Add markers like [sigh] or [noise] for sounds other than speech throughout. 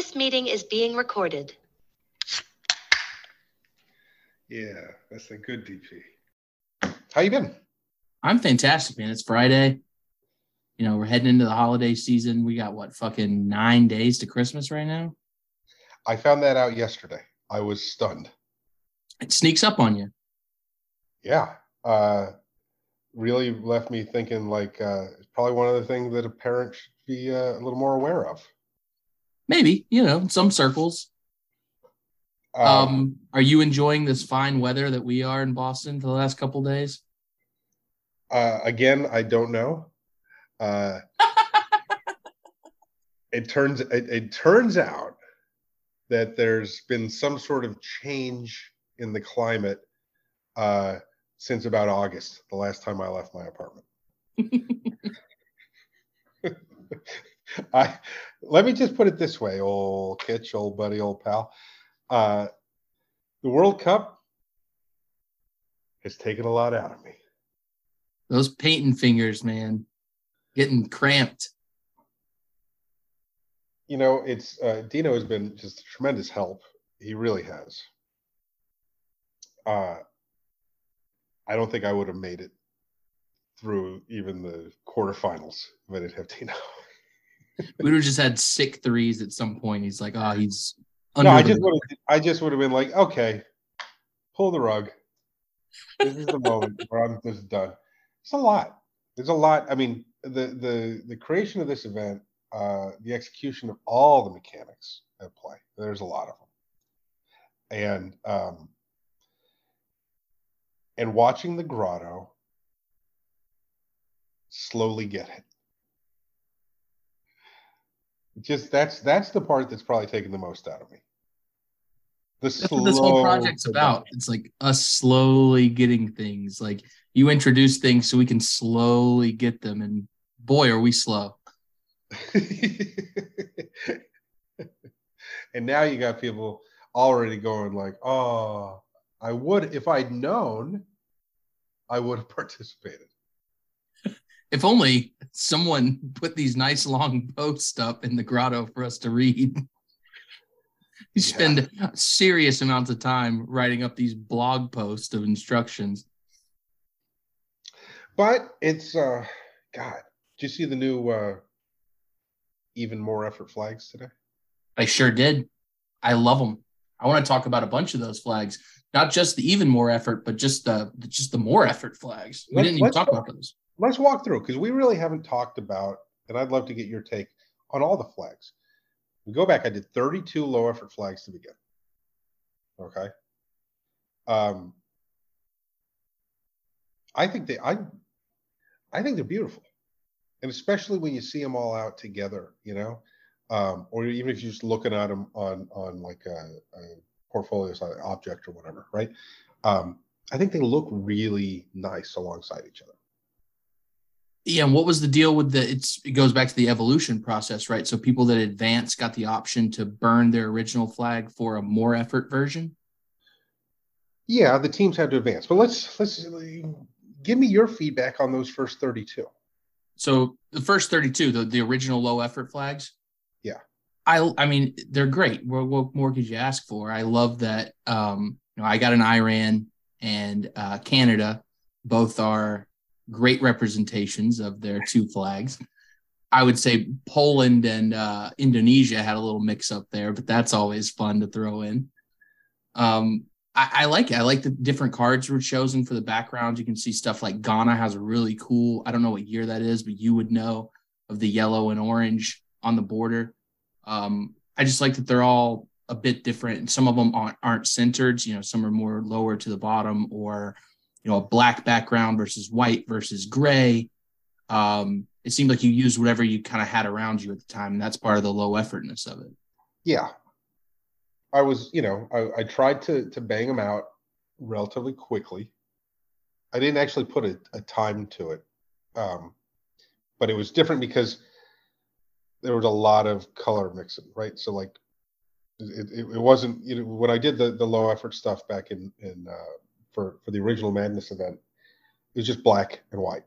This meeting is being recorded. Yeah, that's a good DP. How you been? I'm fantastic, man. It's Friday. You know, we're heading into the holiday season. We got what fucking nine days to Christmas right now. I found that out yesterday. I was stunned. It sneaks up on you. Yeah. Uh really left me thinking like uh it's probably one of the things that a parent should be uh, a little more aware of. Maybe, you know, some circles. Um, Um, are you enjoying this fine weather that we are in Boston for the last couple days? uh again, I don't know. Uh [laughs] it turns it, it turns out that there's been some sort of change in the climate uh since about August, the last time I left my apartment. [laughs] [laughs] I let me just put it this way, old Kitch, old buddy, old pal. Uh, the World Cup has taken a lot out of me. Those painting fingers, man, getting cramped. You know, it's uh, Dino has been just a tremendous help. He really has. Uh, I don't think I would have made it through even the quarterfinals if I didn't have Dino. [laughs] We would have just had sick threes at some point. He's like, oh, he's no, I just would have. I just would have been like, okay, pull the rug. This is the moment [laughs] where I'm just done. It's a lot. There's a lot. I mean, the the the creation of this event, uh, the execution of all the mechanics at play. There's a lot of them, and um, and watching the grotto slowly get it. Just that's that's the part that's probably taken the most out of me. The That's what this whole slow project's about. It's like us slowly getting things. Like you introduce things so we can slowly get them. And boy, are we slow. [laughs] and now you got people already going like, "Oh, I would if I'd known, I would have [laughs] participated." If only someone put these nice long posts up in the grotto for us to read. [laughs] you spend serious amounts of time writing up these blog posts of instructions. But it's uh, God. Did you see the new uh, even more effort flags today? I sure did. I love them. I want to talk about a bunch of those flags, not just the even more effort, but just the just the more effort flags. We Let's- didn't even talk talk- about those. Let's walk through because we really haven't talked about, and I'd love to get your take on all the flags. We go back. I did 32 low effort flags to begin. Okay. Um, I think they, I, I think they're beautiful, and especially when you see them all out together, you know, um, or even if you're just looking at them on on like a, a portfolio object or whatever, right? Um, I think they look really nice alongside each other. Yeah, and what was the deal with the it's it goes back to the evolution process, right? So people that advance got the option to burn their original flag for a more effort version. Yeah, the teams had to advance, but let's let's give me your feedback on those first 32. So the first 32, the, the original low effort flags. Yeah. I I mean, they're great. What, what more could you ask for? I love that um, you know, I got an Iran and uh, Canada, both are great representations of their two flags. I would say Poland and uh, Indonesia had a little mix up there, but that's always fun to throw in. Um, I, I like it. I like the different cards were chosen for the background. You can see stuff like Ghana has a really cool, I don't know what year that is, but you would know of the yellow and orange on the border. Um, I just like that they're all a bit different. Some of them aren't, aren't centered. You know, some are more lower to the bottom or, you know, a black background versus white versus gray. Um, it seemed like you used whatever you kind of had around you at the time. And that's part of the low effortness of it. Yeah. I was, you know, I, I tried to to bang them out relatively quickly. I didn't actually put a, a time to it. Um, but it was different because there was a lot of color mixing, right? So like it, it, it wasn't, you know, when I did the, the low effort stuff back in, in, uh, for, for the original madness event, it was just black and white.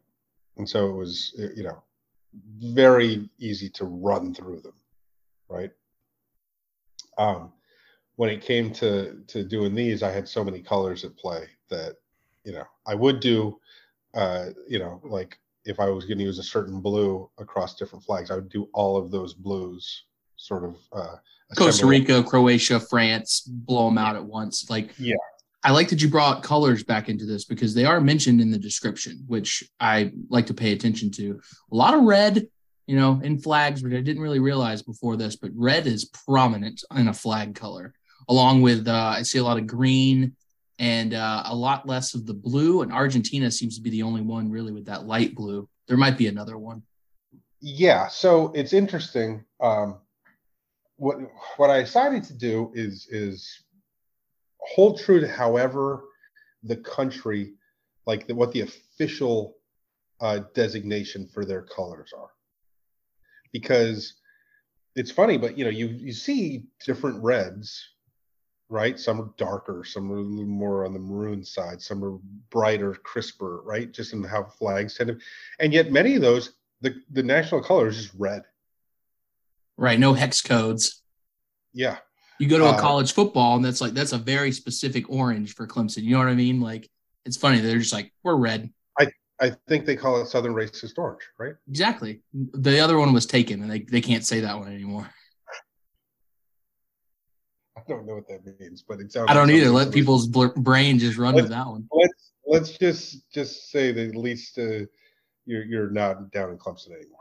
And so it was, you know, very easy to run through them. Right. um, when it came to to doing these, I had so many colors at play that you know I would do, uh, you know, like if I was going to use a certain blue across different flags, I would do all of those blues sort of. Uh, Costa Rica, Croatia, France, blow them out at once. Like, yeah, I like that you brought colors back into this because they are mentioned in the description, which I like to pay attention to. A lot of red, you know, in flags, which I didn't really realize before this, but red is prominent in a flag color, along with uh, I see a lot of green and uh, a lot less of the blue. And Argentina seems to be the only one really with that light blue. There might be another one. Yeah, so it's interesting. Um, what what I decided to do is is hold true to however the country, like the, what the official uh, designation for their colors are. Because it's funny, but you know, you you see different reds, right? Some are darker, some are a little more on the maroon side, some are brighter, crisper, right? Just in how flags tend to, and yet many of those, the the national color is just red. Right, no hex codes. Yeah, you go to a college football and that's like that's a very specific orange for Clemson. You know what I mean? Like it's funny they're just like we're red. I I think they call it Southern Racist Orange, right? Exactly. The other one was taken, and they they can't say that one anymore. I don't know what that means, but it sounds. I don't either. Let people's brain just run let's, with that one. Let's let's just just say that at least uh, you're you're not down in Clemson anymore.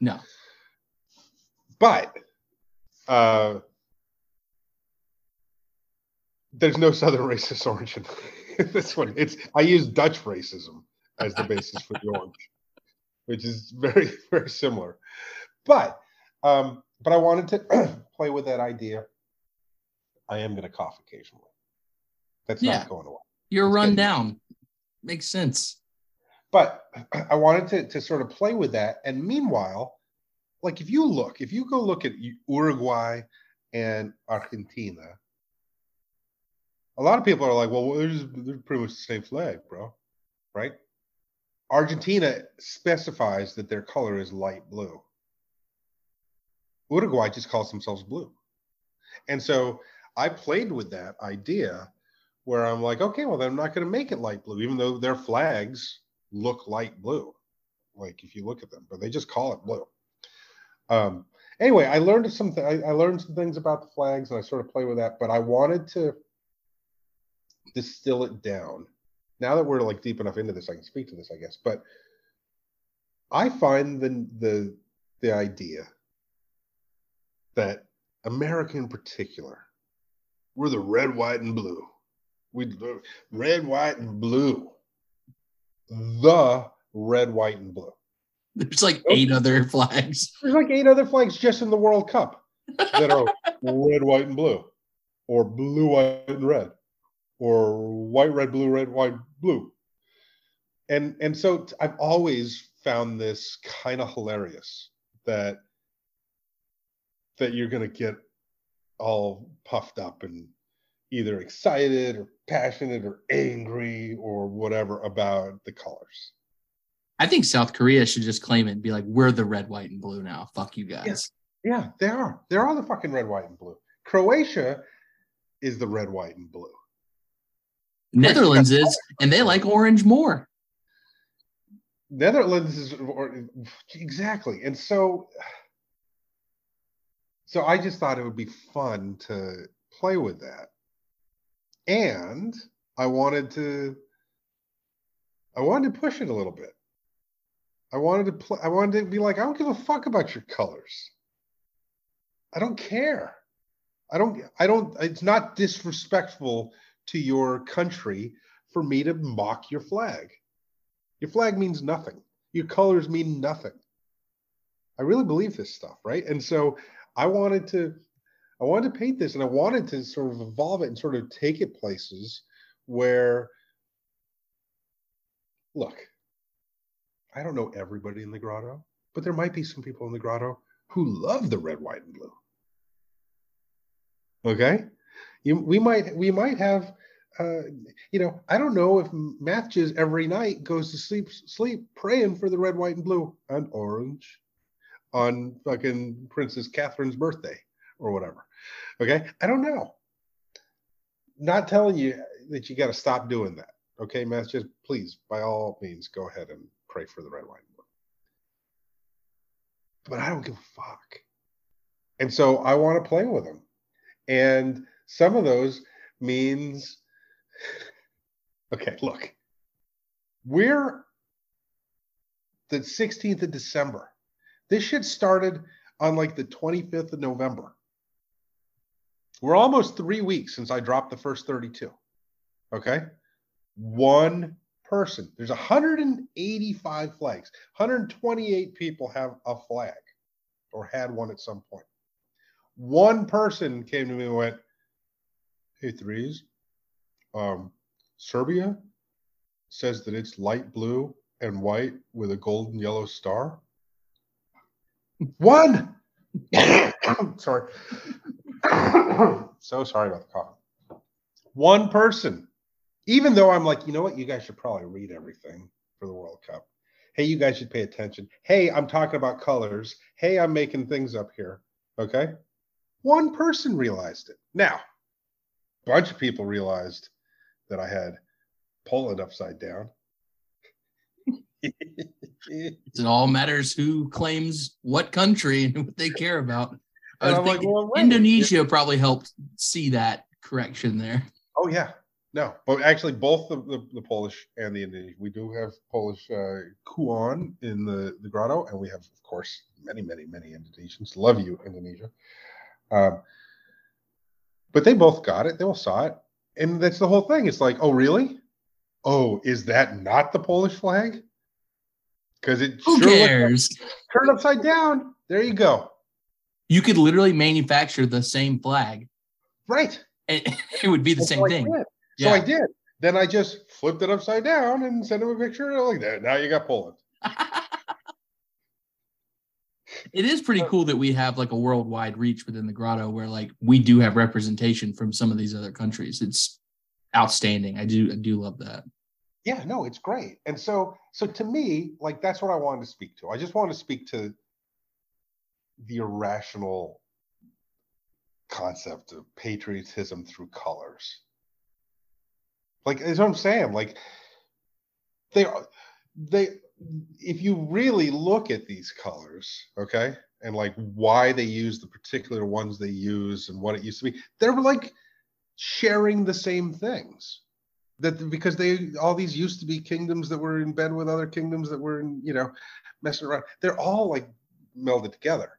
No. But uh, there's no Southern racist orange in [laughs] this one. It's I use Dutch racism as the basis for the orange, which is very [laughs] very similar. But um, but I wanted to [clears throat] play with that idea. I am going to cough occasionally. That's yeah. not going away. You're it's run down. Makes sense. But [clears throat] I wanted to to sort of play with that, and meanwhile, like if you look, if you go look at Uruguay and Argentina, a lot of people are like, well, they're, just, they're pretty much the same flag, bro. Right? Argentina specifies that their color is light blue. Uruguay just calls themselves blue. And so I played with that idea where I'm like, okay, well, I'm not going to make it light blue, even though their flags look light blue. Like if you look at them, but they just call it blue. Um, anyway, I learned some. Th- I, I learned some things about the flags, and I sort of play with that. But I wanted to distill it down. Now that we're like deep enough into this, I can speak to this, I guess. But I find the the the idea that America in particular, we're the red, white, and blue. We red, white, and blue. The red, white, and blue. There's like eight other flags. There's like eight other flags just in the World Cup that are [laughs] red, white, and blue, or blue, white, and red or white, red, blue, red, white, blue. And and so I've always found this kind of hilarious that that you're going to get all puffed up and either excited or passionate or angry or whatever about the colors. I think South Korea should just claim it and be like, we're the red, white, and blue now. Fuck you guys. Yeah, yeah they are. They're all the fucking red, white, and blue. Croatia is the red, white, and blue. Netherlands is, and they like orange more. Netherlands is or, exactly, and so so I just thought it would be fun to play with that, and I wanted to I wanted to push it a little bit. I wanted to play. I wanted to be like, I don't give a fuck about your colors. I don't care. I don't. I don't. It's not disrespectful to your country for me to mock your flag. Your flag means nothing. Your colors mean nothing. I really believe this stuff, right? And so I wanted to I wanted to paint this and I wanted to sort of evolve it and sort of take it places where look, I don't know everybody in the grotto, but there might be some people in the grotto who love the red, white, and blue. Okay? You, we might we might have uh, you know I don't know if Matches every night goes to sleep sleep praying for the red, white, and blue and orange on fucking Princess Catherine's birthday or whatever. Okay. I don't know. Not telling you that you got to stop doing that. Okay, Matt, just please, by all means, go ahead and pray for the red, white, and blue. But I don't give a fuck. And so I want to play with them. And some of those means, [laughs] okay, look, we're the 16th of December. This shit started on like the 25th of November. We're almost three weeks since I dropped the first 32. Okay. One person. There's 185 flags. 128 people have a flag or had one at some point. One person came to me and went, Hey, threes, um, Serbia says that it's light blue and white with a golden yellow star. One. [coughs] sorry. [coughs] so sorry about the cough. One person. Even though I'm like, you know what? You guys should probably read everything for the World Cup. Hey, you guys should pay attention. Hey, I'm talking about colors. Hey, I'm making things up here. Okay. One person realized it. Now, bunch of people realized that I had Poland upside down. [laughs] it all matters who claims what country and what they care about. I was like, well. Indonesia probably helped see that correction there. Oh yeah, no, but actually both the, the, the Polish and the Indonesian. We do have Polish uh, Kuon in the the grotto, and we have, of course, many, many, many Indonesians. Love you, Indonesia. Um, but they both got it. They all saw it, and that's the whole thing. It's like, oh really? Oh, is that not the Polish flag? Because it Who sure cares? turned upside down. There you go. You could literally manufacture the same flag. Right. It, [laughs] it would be the And same so I thing. So I did. Then I just flipped it upside down and sent him a picture like that. Now you got Poland. It is pretty cool that we have like a worldwide reach within the grotto where like we do have representation from some of these other countries. It's outstanding. I do I do love that. Yeah, no, it's great. And so so to me, like that's what I wanted to speak to. I just wanted to speak to the irrational concept of patriotism through colors. Like is what I'm saying. Like they are they if you really look at these colors, okay, and like why they use the particular ones they use and what it used to be, they're like sharing the same things. That because they all these used to be kingdoms that were in bed with other kingdoms that were in you know messing around. They're all like melded together.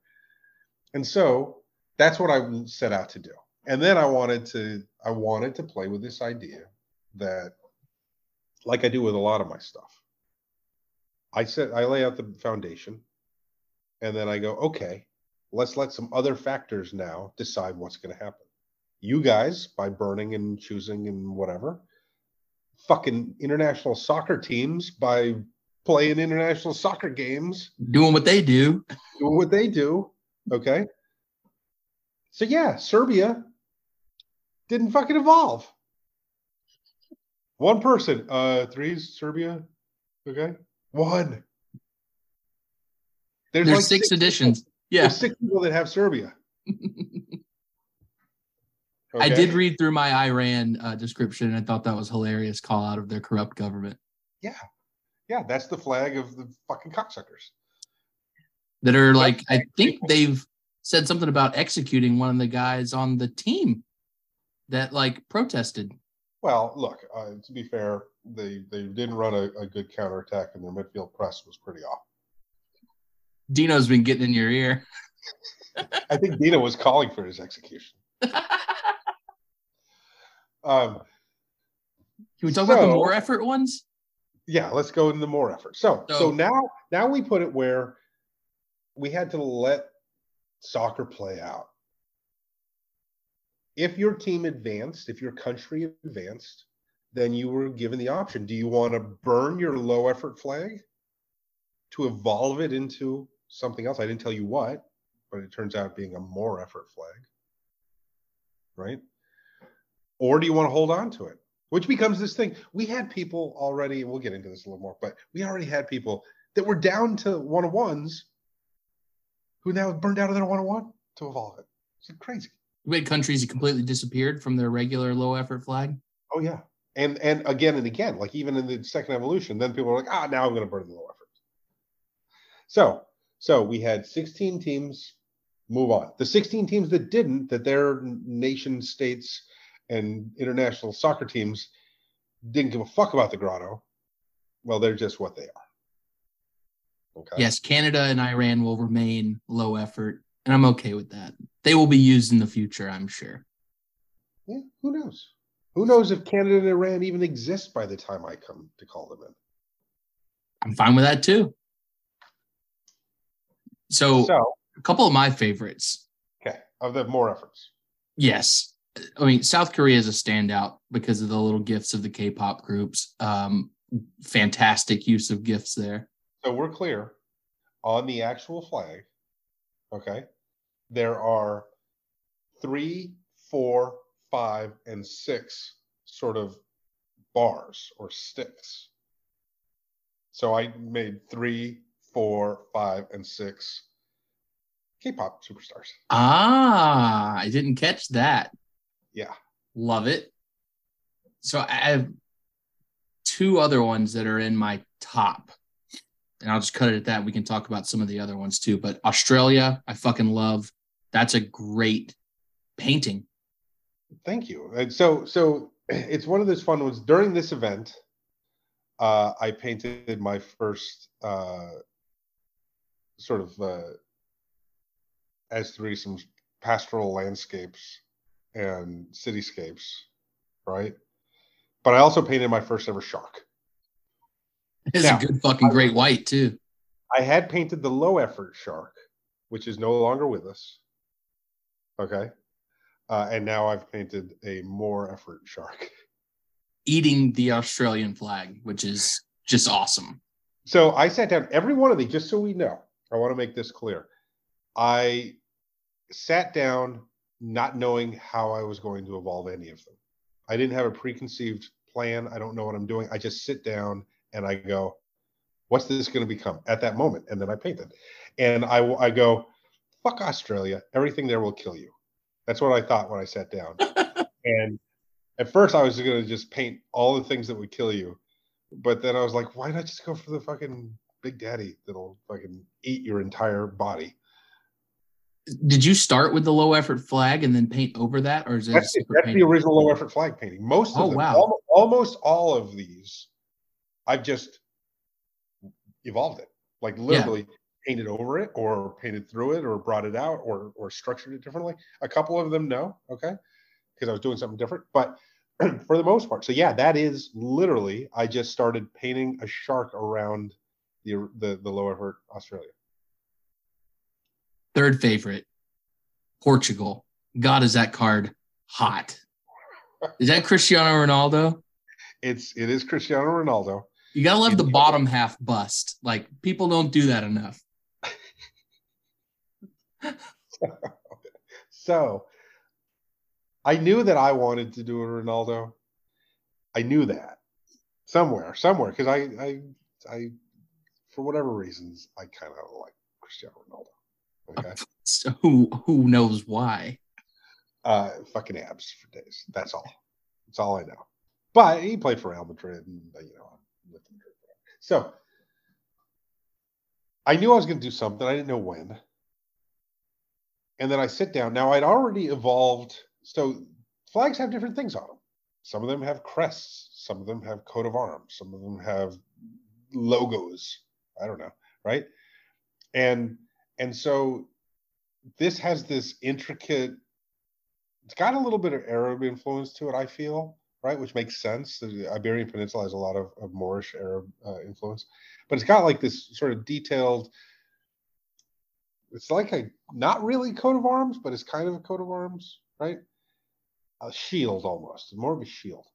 And so that's what i set out to do. And then i wanted to i wanted to play with this idea that like i do with a lot of my stuff i said i lay out the foundation and then i go okay let's let some other factors now decide what's going to happen you guys by burning and choosing and whatever fucking international soccer teams by playing international soccer games, Doing what they do. doing what they do. Okay. So yeah, Serbia didn't fucking evolve. One person, uh, threes, Serbia. Okay. One. There's, like six, people- editions. Yeah. There's six people that have Serbia. [laughs] I did read through my Iran uh, description and I thought that was hilarious call out of their corrupt government Yeah, Yeah, that's the flag of the fucking cocksuckers. that are like I think they've said something about executing one of the guys on the team that like protested. Well, look, uh, to be fair, they they didn't run a, a good counterattack, and their midfield press was pretty off. Dino's been getting in your ear. I think Dino was calling for his execution. [laughs] Um, Can we talk about the more effort ones? yeah, let's go into the more effort. So, so So- now now we put it where we had to let soccer play out. If your team advanced, if your country advanced, then you were given the option. Do you want to burn your low effort flag to evolve it into something else? I didn't tell you what, but it turns out being a more effort flag. Right? Or do you want to hold on to it? Which becomes this thing. We had people already, we'll get into this a little more, but we already had people that were down to one on ones who now burned out of their one on one to evolve it. It's crazy. We had countries that completely disappeared from their regular low effort flag. Oh yeah, and and again and again, like even in the second evolution, then people are like, ah, now I'm going to burn the low effort. So so we had 16 teams move on. The 16 teams that didn't, that their nation states and international soccer teams didn't give a fuck about the grotto. Well, they're just what they are. Okay. Yes, Canada and Iran will remain low effort, and I'm okay with that. They will be used in the future, I'm sure. Yeah, who knows? Who knows if Canada and Iran even exist by the time I come to call them in? I'm fine with that too. So, so a couple of my favorites. Okay, of the more efforts. Yes, I mean South Korea is a standout because of the little gifts of the K-pop groups. Um, fantastic use of gifts there. So we're clear on the actual flag. Okay, there are three, four, five, and six sort of bars or sticks. So I made three, four, five, and six K-pop superstars. Ah, I didn't catch that. Yeah. Love it. So I have two other ones that are in my top. And I'll just cut it at that. We can talk about some of the other ones too. But Australia, I fucking love. That's a great painting. Thank you. And so so [clears throat] it's one of those fun ones. During this event, uh, I painted my first uh, sort of uh, as three some pastoral landscapes and cityscapes, right? But I also painted my first ever shark. It's now, a good fucking great white too. I had painted the low effort shark, which is no longer with us. Okay. Uh, and now I've painted a more effort shark. Eating the Australian flag, which is just awesome. So I sat down every one of these, just so we know. I want to make this clear. I sat down not knowing how I was going to evolve any of them. I didn't have a preconceived plan. I don't know what I'm doing. I just sit down and I go, what's this going to become at that moment? And then I paint it. And I, I go, fuck Australia. Everything there will kill you. That's what I thought when I sat down. [laughs] and at first I was going to just paint all the things that would kill you. But then I was like, why not just go for the fucking big daddy that'll fucking eat your entire body? did you start with the low effort flag and then paint over that, or is it that's, that's the original low effort flag painting? Most oh, of oh, them, wow. almost, almost all of these, I've just evolved it, like literally yeah. painted over it, or painted through it, or brought it out, or or structured it differently. A couple of them, no, okay, because I was doing something different, but [clears throat] for the most part, so yeah, that is literally I just started painting a shark around the the, the low effort Australia. Third favorite, Portugal. God, is that card hot? Is that Cristiano Ronaldo? It's it is Cristiano Ronaldo. You gotta love the bottom half bust. Like people don't do that enough. [laughs] so I knew that I wanted to do a Ronaldo. I knew that somewhere, somewhere, because I, I, I, for whatever reasons, I kind of like Cristiano Ronaldo. Okay. [laughs] So who who knows why? Uh, fucking abs for days. That's all. That's all I know. But he played for Real Madrid, and you know, so I knew I was going to do something. I didn't know when. And then I sit down. Now I'd already evolved. So flags have different things on them. Some of them have crests. Some of them have coat of arms. Some of them have logos. I don't know, right? And and so this has this intricate it's got a little bit of arab influence to it i feel right which makes sense. The iberian peninsula has a lot of, of moorish arab uh, influence but it's got like this sort of detailed it's like a not really coat of arms but it's kind of a coat of arms right? A shield almost more of a shield.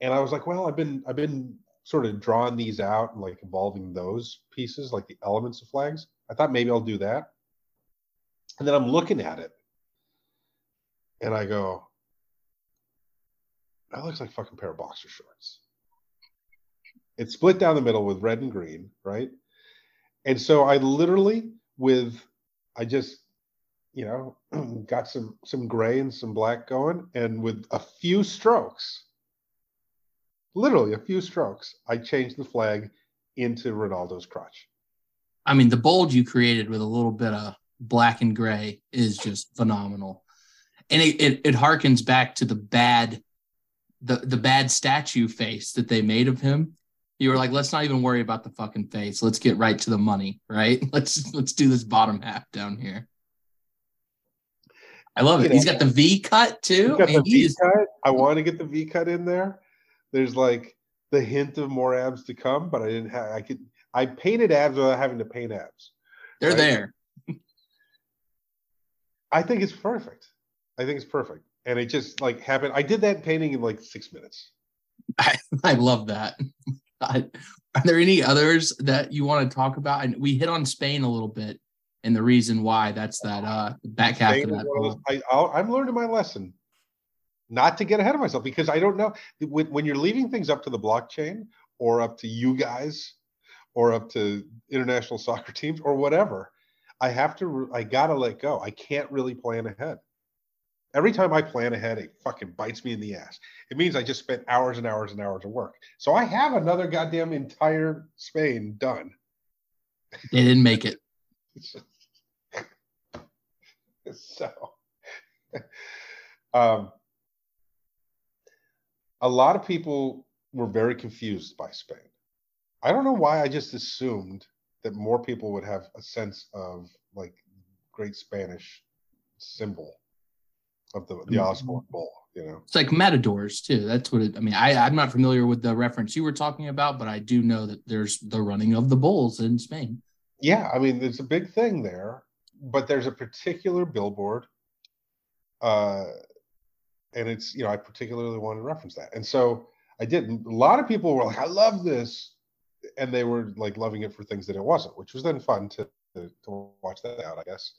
And i was like well i've been i've been sort of drawing these out and like evolving those pieces like the elements of flags. I thought maybe I'll do that. And then I'm looking at it. And I go, that looks like a fucking pair of boxer shorts. It's split down the middle with red and green, right? And so I literally, with, I just you know, [clears throat] got some some gray and some black going, and with a few strokes, literally a few strokes, I changed the flag into Ronaldo's crotch. I mean, the bold you created with a little bit of black and gray is just phenomenal. And it, it, it harkens back to the bad, the, the bad statue face that they made of him. You were like, let's not even worry about the fucking face. Let's get right to the money, right? [laughs] Let's let's do this bottom half down here. I love it. You He's got the V cut too. He's got the V cut. I want to get the V cut in there. There's like the hint of more abs to come, but I didn't have. I could. I painted abs without having to paint abs. they're right? there. I think it's perfect. I think it's perfect, and it just like happened. I did that painting in like six minutes. I, [laughs] I love that. [laughs] I, are there any others that you want to talk about? And we hit on Spain a little bit and the reason why that's that uh back half Spain of that. I, I'm learning my lesson. Not to get ahead of myself because I don't know when, when you're leaving things up to the blockchain or up to you guys or up to international [laughs] soccer teams or whatever. I have to. I gotta let go. I can't really plan ahead. Every time I plan ahead, it fucking bites me in the ass. It means I just spent hours and hours and hours of work. So I have another goddamn entire Spain done. They didn't make it. [laughs] so um, a lot of people were very confused by Spain. I don't know why I just assumed that more people would have a sense of like great Spanish symbol of the the Mhm. Osborne Bull, you know. It's like matadors too. That's what it. I mean, I I'm not familiar with the reference you were talking about, but I do know that there's the running of the bulls in Spain. Yeah, I mean, there's a big thing there, but there's a particular billboard, uh, and it's you know I particularly wanted to reference that, and so I did. And A lot of people were like, "I love this," and they were like loving it for things that it wasn't, which was then fun to to, to watch that out, I guess.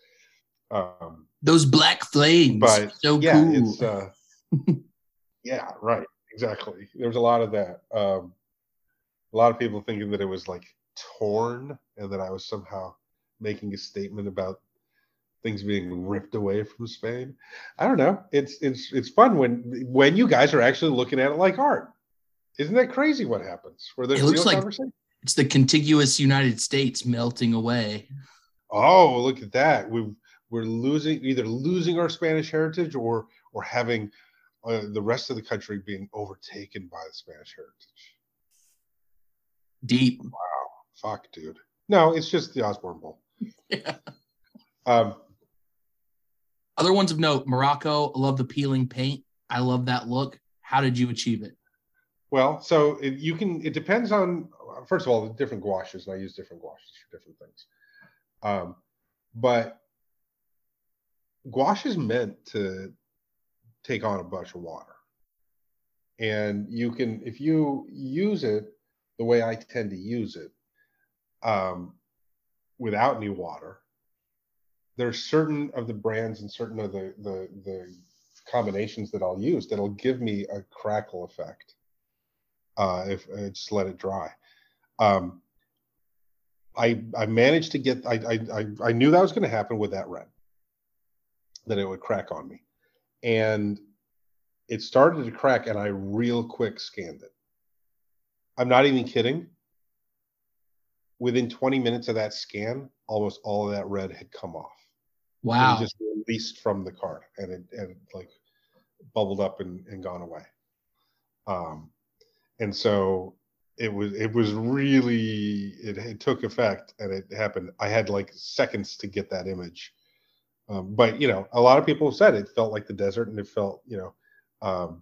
Um, Those black flames, But, so yeah, cool. it's uh, [laughs] yeah, right, exactly. There was a lot of that. Um, a lot of people thinking that it was like torn and that I was somehow making a statement about things being ripped away from Spain. I don't know. It's it's it's fun when when you guys are actually looking at it like art. Isn't that crazy what happens? Where there's It looks real like- it's the contiguous United States melting away. Oh, look at that. We've we're losing either losing our Spanish heritage or or having uh, the rest of the country being overtaken by the Spanish heritage. Deep. Wow. Fuck, dude. No, it's just the Osborne Bull. Yeah. [laughs] Um, Other ones of note: Morocco. I love the peeling paint. I love that look. How did you achieve it? well, so it, you can. It depends on. First of all, the different gouaches, and I use different gouaches for different things. Um, but gouache is meant to take on a bunch of water, and you can if you use it the way I tend to use it, um, without any water. There's certain of the brands and certain of the the the combinations that I'll use that'll give me a crackle effect uh, if I just let it dry. Um, I I managed to get I I I, I knew that was going to happen with that red, that it would crack on me, and it started to crack, and I real quick scanned it. I'm not even kidding. Within 20 minutes of that scan, almost all of that red had come off. Wow. just released from the card and it and it, like bubbled up and, and gone away. Um, and so it was it was really it, it took effect and it happened. I had like seconds to get that image. Um, but you know, a lot of people said it felt like the desert and it felt, you know, um,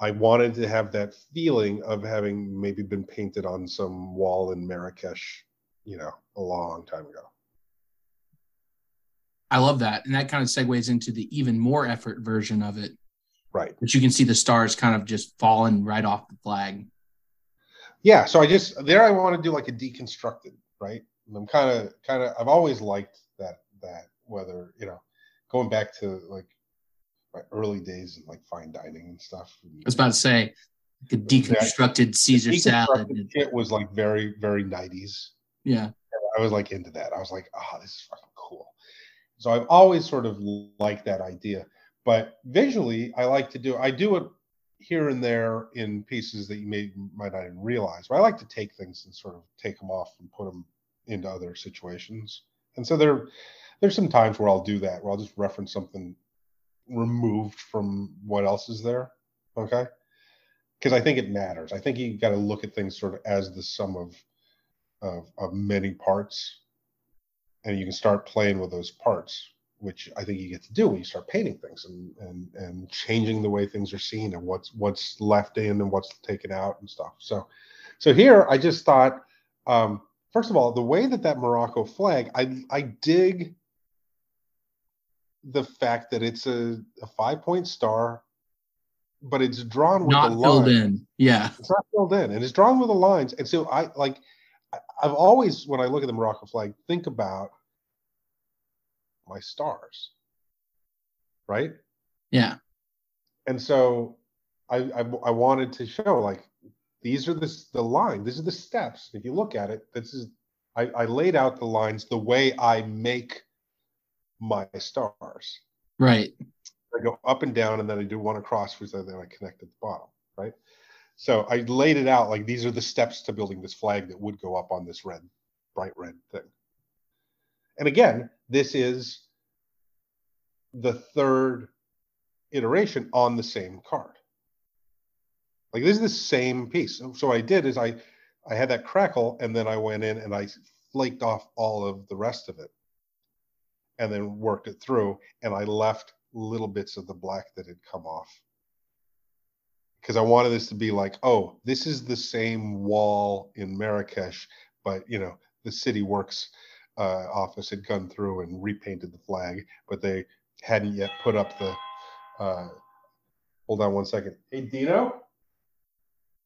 I wanted to have that feeling of having maybe been painted on some wall in Marrakesh, you know, a long time ago. I love that. And that kind of segues into the even more effort version of it, Right. which you can see the stars kind of just falling right off the flag. yeah so i just there i want to do like a deconstructed right and i'm kind of kind of i've always liked that that whether you know going back to like my early days and like fine dining and stuff I was about to say the deconstructed Caesar salad. Deconstructed shit was like very very 90s Yeah. i was like into that i was like oh this is fucking cool So I've always sort of liked that idea. But visually, I like to do I do it here and there in pieces that you may might not even realize. But I like to take things and sort of take them off and put them into other situations. And so there there's some times where I'll do that, where I'll just reference something removed from what else is there. Okay. Because I think it matters. I think you got to look at things sort of as the sum of, of of many parts, and you can start playing with those parts, which I think you get to do when you start painting things and and and changing the way things are seen and what's what's left in and what's taken out and stuff. So, so here I just thought, um, first of all, the way that that Morocco flag, I I dig the fact that it's a, a five point star, but it's drawn with Not the filled line. in. Yeah. It's not filled in, and it's drawn with the lines. And so I like, I've always when I look at the Morocco flag, think about my stars, right? Yeah. And so I I, I wanted to show like these are the the line. These are the steps. If you look at it, this is I, I laid out the lines the way I make my stars. Right. I go up and down, and then I do one across, which then I connect at the bottom, right? So I laid it out like these are the steps to building this flag that would go up on this red, bright red thing. And again, this is the third iteration on the same card. Like this is the same piece. So so what I did is I I had that crackle, and then I went in and I flaked off all of the rest of it and then worked it through and i left little bits of the black that had come off. Because i wanted this to be like oh this is the same wall in marrakesh but you know the city works uh, office had gone through and repainted the flag but they hadn't yet put up the uh, hold on one second. Hey dino?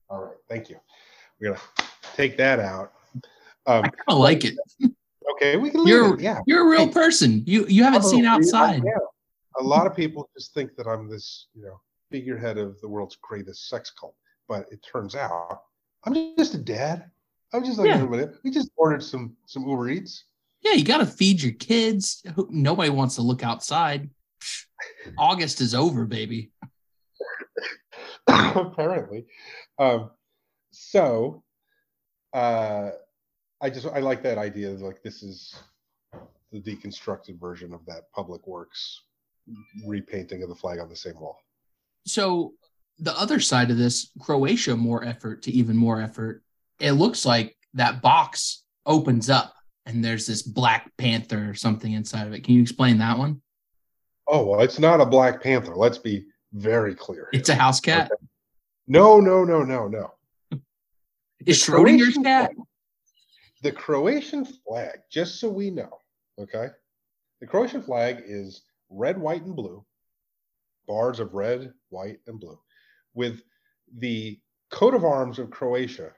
All right thank you. We're gonna take that out. Um, I kind of like it. Okay we can leave You're- it yeah You're a real person. You you haven't seen Oh, outside. yeah. A lot of people just think that I'm this, you know, figurehead of the world's greatest sex cult, but it turns out I'm just a dad. I'm just like Yeah. everybody. We just ordered some some Uber Eats. Yeah, you got to feed your kids. Nobody wants to look outside. [laughs] August is over, baby. apparently. Um, so uh, I just I like that idea. Like this is the deconstructed version of that public works repainting of the flag on the same wall. So the other side of this, Croatia more effort to even more effort. It looks like that box opens up and there's this Black Panther or something inside of it. Can you explain that one? Oh well, it's not a Black Panther. Let's be very clear. It's a house cat. No, no, no, no, no. [laughs] Is Schrodinger's cat? The Croatian flag, just so we know, okay? The Croatian flag is red, white, and blue, bars of red, white, and blue, with the coat of arms of Croatia.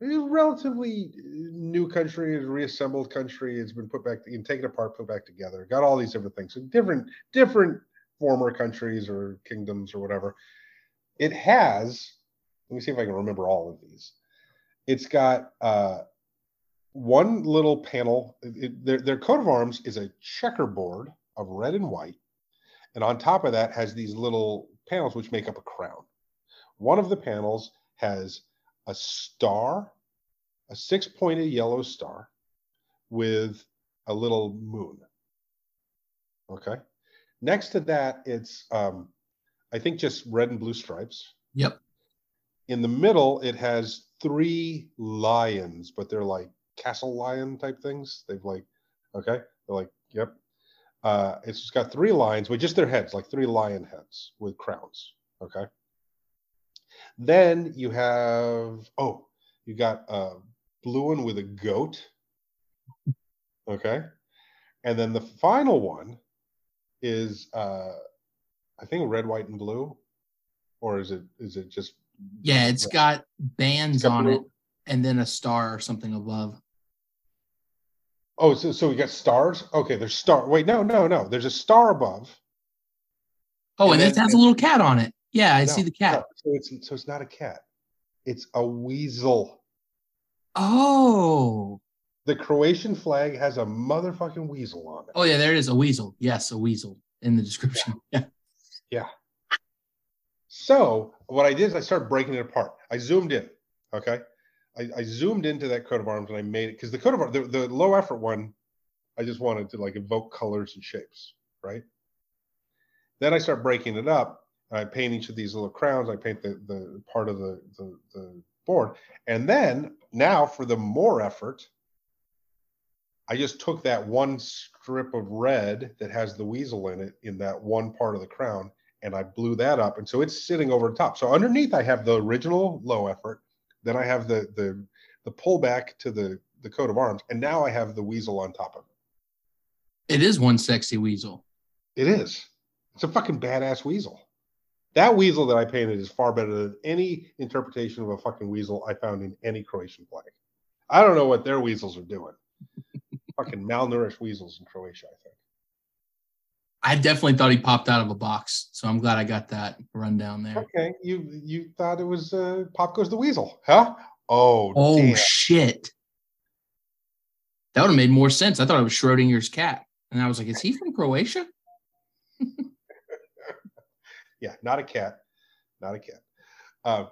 It's a relatively new country, it's a reassembled country. It's been put back, taken apart, put back together. Got all these different things. So different, different former countries or kingdoms or whatever. It has. Let me see if I can remember all of these. It's got uh, one little panel. It, their, their coat of arms is a checkerboard of red and white. And on top of that has these little panels which make up a crown. One of the panels has a star, a six pointed yellow star with a little moon. Okay. Next to that, it's, um, I think, just red and blue stripes. Yep. In the middle, it has three lions, but they're like castle lion type things. They've like, okay, they're like, yep. Uh, it's just got three lions with just their heads, like three lion heads with crowns. Okay. Then you have, oh, you got a blue one with a goat. Okay. And then the final one is, uh, I think red, white, and blue. Or is it, is it just Yeah, it's got bands It's got on blue- it and then a star or something above. Oh, so so we got stars. Okay, there's star. Wait, no, no, no. There's a star above. Oh, And and, it then- has a little cat on it. Yeah, I No, see the cat. no, so it's so it's not a cat. It's a weasel. Oh, The Croatian flag has a motherfucking weasel on it. Oh yeah, there it is. A weasel. Yes, a weasel in the description. Yeah. [laughs] Yeah. So what I did is I started breaking it apart. I zoomed in. Okay. I, I zoomed into that coat of arms and I made it because the coat of arms, the, the low effort one, I just wanted to like evoke colors and shapes, right? Then I start breaking it up. I paint each of these little crowns. I paint the, the part of the, the, the board. And then now for the more effort, I just took that one strip of red that has the weasel in it in that one part of the crown and I blew that up. And so it's sitting over top. So underneath I have the original low effort. Then I have the the the pullback to the the coat of arms. And now I have the weasel on top of it. It is one sexy weasel. It is. It's a fucking badass weasel. That weasel that I painted is far better than any interpretation of a fucking weasel I found in any Croatian flag. I don't know what their weasels are doing. fucking malnourished weasels in Croatia, I think. I definitely thought he popped out of a box, so I'm glad I got that rundown there. Okay, you you thought it was uh, Pop Goes the Weasel, huh? Oh, Oh damn. shit. That would have made more sense. I thought it was Schrodinger's cat. And I was like, is he from Croatia? [laughs] yeah, not a cat, not a cat. Um,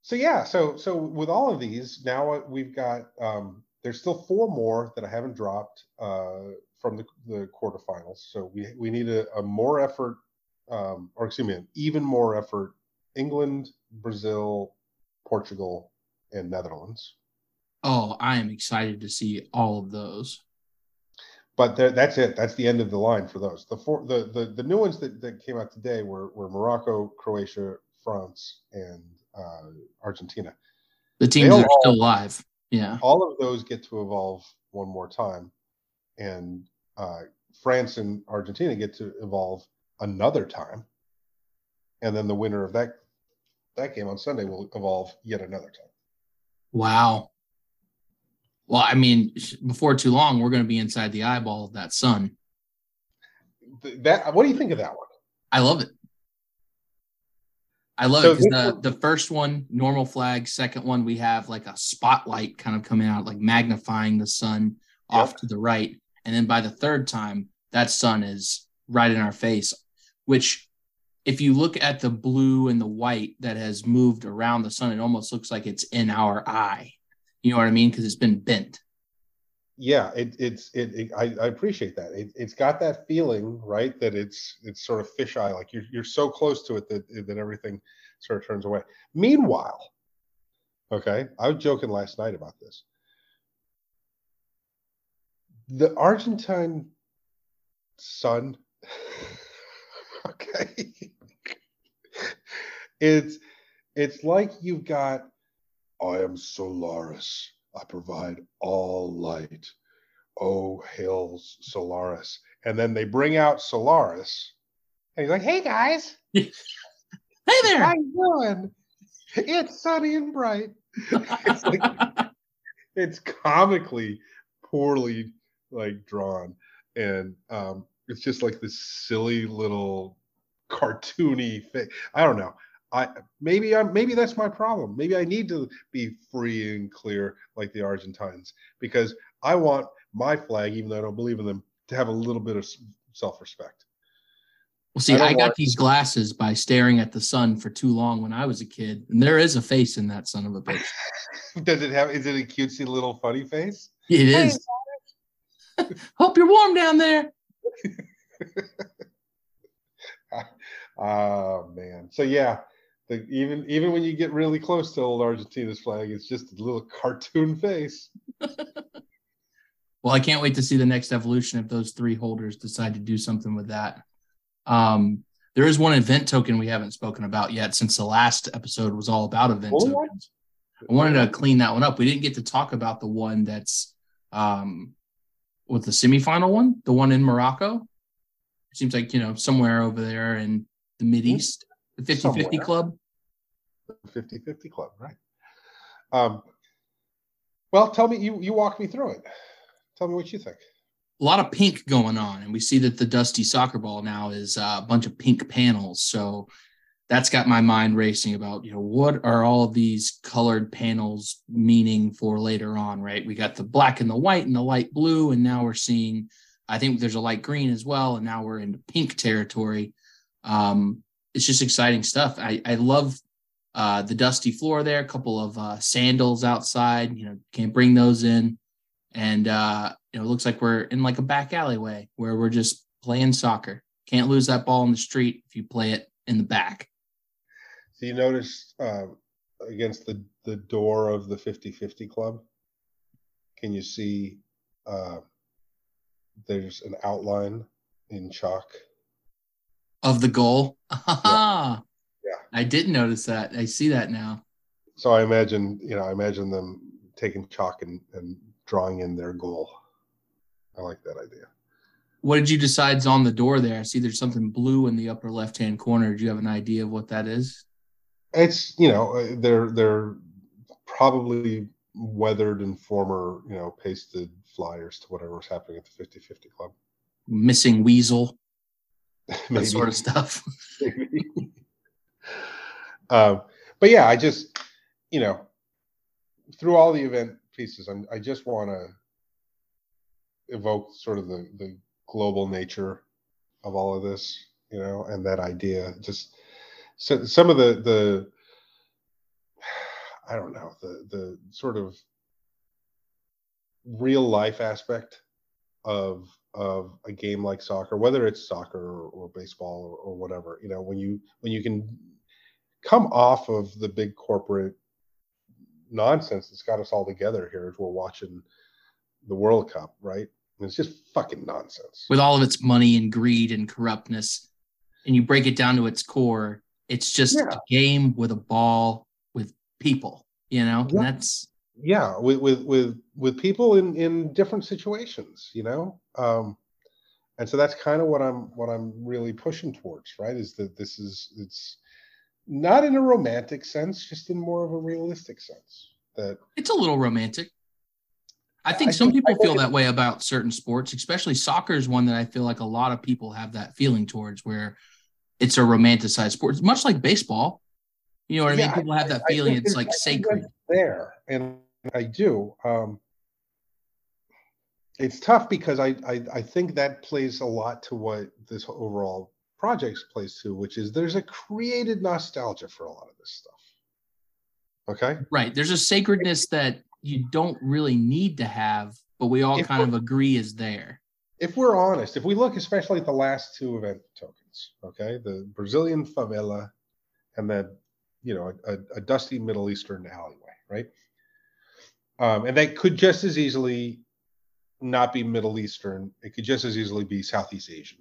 so yeah, so so with all of these, now uh, we've got um, there's still four more that I haven't dropped uh, from the, the quarterfinals. So we we need a, a more effort, um, or excuse me, an even more effort. England, Brazil, Portugal, and Netherlands. Oh, I am excited to see all of those. but there, that's it. That's the end of the line for those. The four, the the, the new ones that, that came out today were were Morocco, Croatia, France, and uh, Argentina. The teams that are all- still alive. Yeah. All of those get to evolve one more time, and uh, France and Argentina get to evolve another time, and then the winner of that that game on Sunday will evolve yet another time. Wow. Well, I mean, before too long, we're going to be inside the eyeball of that sun. That what do you think of that one? I love it. I love So it because the, the first one, normal flag. Second one, we have like a spotlight kind of coming out, like magnifying the sun off to the right. And then by the third time, that sun is right in our face, which if you look at the blue and the white that has moved around the sun, it almost looks like it's in our eye. You know what I mean? Because it's been bent. yeah it, it's it, it I, I appreciate that it, it's got that feeling right that it's it's sort of fisheye like you're, you're so close to it that that everything sort of turns away meanwhile okay i was joking last night about this the argentine sun [laughs] okay it's it's like you've got i am solaris I provide all light. Oh, hail Solaris. And then they bring out Solaris. And he's like, hey guys, [laughs] Hey there. how you doing? It's sunny and bright. [laughs] it's like it's comically poorly like drawn. And um it's just like this silly little cartoony thing. I don't know. I maybe I'm maybe that's my problem. Maybe I need to be free and clear like the Argentines because I want my flag, even though I don't believe in them, to have a little bit of self respect. Well, see, I I, got want- these glasses by staring at the sun for too long when I was a kid, and there is a face in that son of a bitch. [laughs] Does it have? Is it a cutesy little funny face? It is. Hey, is. [laughs] Hope you're warm down there. Oh [laughs] man. So yeah, the, even even when you get really close to old Argentina's flag, it's just a little cartoon [laughs] face. Well, I can't wait to see the next evolution if those three holders decide to do something with that. Um, there is one event token we haven't spoken about yet since the last episode was all about event Only tokens. I wanted to clean that one up. We didn't get to talk about the one that's um with the semifinal one, the one in Morocco. It seems like, you know, somewhere over there in the Mid East, the 50 50 club. 50-50 club, right? Um, well, tell me you you walk me through it. Tell me what you think. a lot of pink going on and we see that the dusty soccer ball now is uh, a bunch of pink panels so that's got my mind racing about you know what are all these colored panels meaning for later on right? We got the black and the white and the light blue and now we're seeing i think there's a light green as well and now we're into pink territory. Um it's just exciting stuff. I i love uh the dusty floor there a couple of uh sandals outside you know can't bring those in. And uh you know it looks like we're in like a back alleyway where we're just playing soccer. Can't lose that ball in the street if you play it in the back So you notice uh, against the, the door of the 50-50 club, can you see uh, there's an outline in chalk? of the goal. Yeah. [laughs] I didn't notice that. I see that now. So I imagine, you know, I imagine them taking chalk and, and drawing in their goal. I like that idea. What did you decide's on the door there? I see there's something blue in the upper left hand corner. Do you have an idea of what that is? It's you know uh, they're they're probably weathered and former you know pasted flyers to whatever's happening at the 50-50 club. Missing weasel, [laughs] that sort of stuff. [laughs] um, but yeah, I just, you know, through all the event pieces, I'm, I just want to evoke sort of the, the global nature of all of this, you know, and that idea. Just so, some of the the I don't know the the sort of real life aspect of of a game like soccer, whether it's soccer or, or baseball or, or whatever, you know, when you when you can come off of the big corporate nonsense that's got us all together here as we're watching the World Cup, right? And it's just fucking nonsense. With all of its money and greed and corruptness, and you break it down to its core, it's just Yeah. a game with a ball with people, you know? Yeah. That's yeah with with with with people in in different situations you know um and so that's kind of what i'm what i'm really pushing towards right is that this is it's not in a romantic sense just in more of a realistic sense that it's a little romantic. I think I some think- people think feel that way about certain sports, especially soccer is one that I feel like a lot of people have that feeling towards where it's a romanticized sport. It's much like baseball. You know what I mean? People have that feeling it's like sacred. there and i do um it's tough because I, I i think that plays a lot to what this overall project plays to which is there's a created nostalgia for a lot of this stuff okay Right. There's a sacredness that you don't really need to have, but we all If kind of agree is there. if we're honest, if we look especially at the last two event tokens, okay, the Brazilian favela and then, you know, a, a dusty Middle Eastern alleyway, right? Um, and that could just as easily not be Middle Eastern. It could just as easily be Southeast Asian,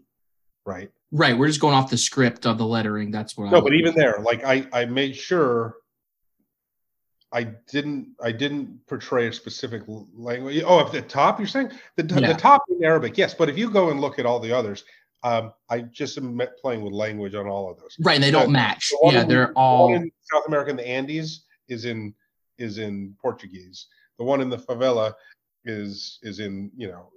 right? Right. We're just going off the script of the lettering. That's what I No, but even there, like I, I made sure I didn't, I didn't portray a specific language. Oh, at the top, you're saying the, Yeah. the top in Arabic, yes. But if you go and look at all the others, um, I just am playing with language on all of those. right. And they don't match. The Yeah, they're the all in South America in the Andes is in is in Portuguese. The one in the favela is is in you know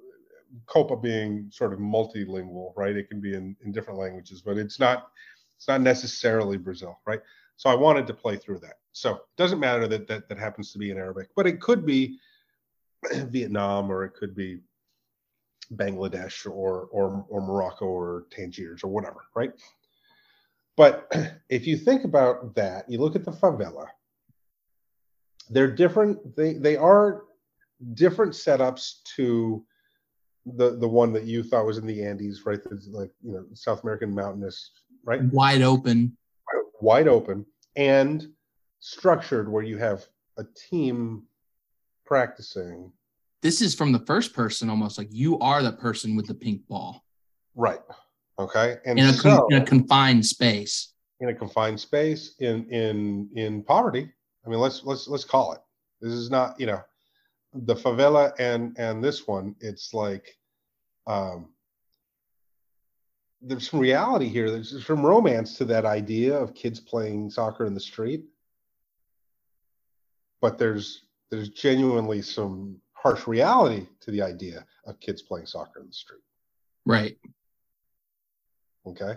Copa being sort of multilingual, right? It can be in in different languages, but it's not it's not necessarily Brazil, right? So I wanted to play through that. So it doesn't matter that that that happens to be in Arabic, but it could be [clears throat] Vietnam or it could be Bangladesh or or or Morocco or Tangiers or whatever, right? But [clears throat] if you think about that, you look at the favela. They're different. They they are different setups to the the one that you thought was in the Andes, right? That's like you know South American mountainous, right? wide open. Wide open and structured, where you have a team practicing. This is from the first person, almost like you are the person with the pink ball Right. Okay. And in a, so, in a confined space. in a confined space in in in poverty i mean let's let's let's call it this is not you know the favela and and this one it's like um there's some reality here there's some romance to that idea of kids playing soccer in the street but there's there's genuinely some harsh reality to the idea of kids playing soccer in the street Right. Okay.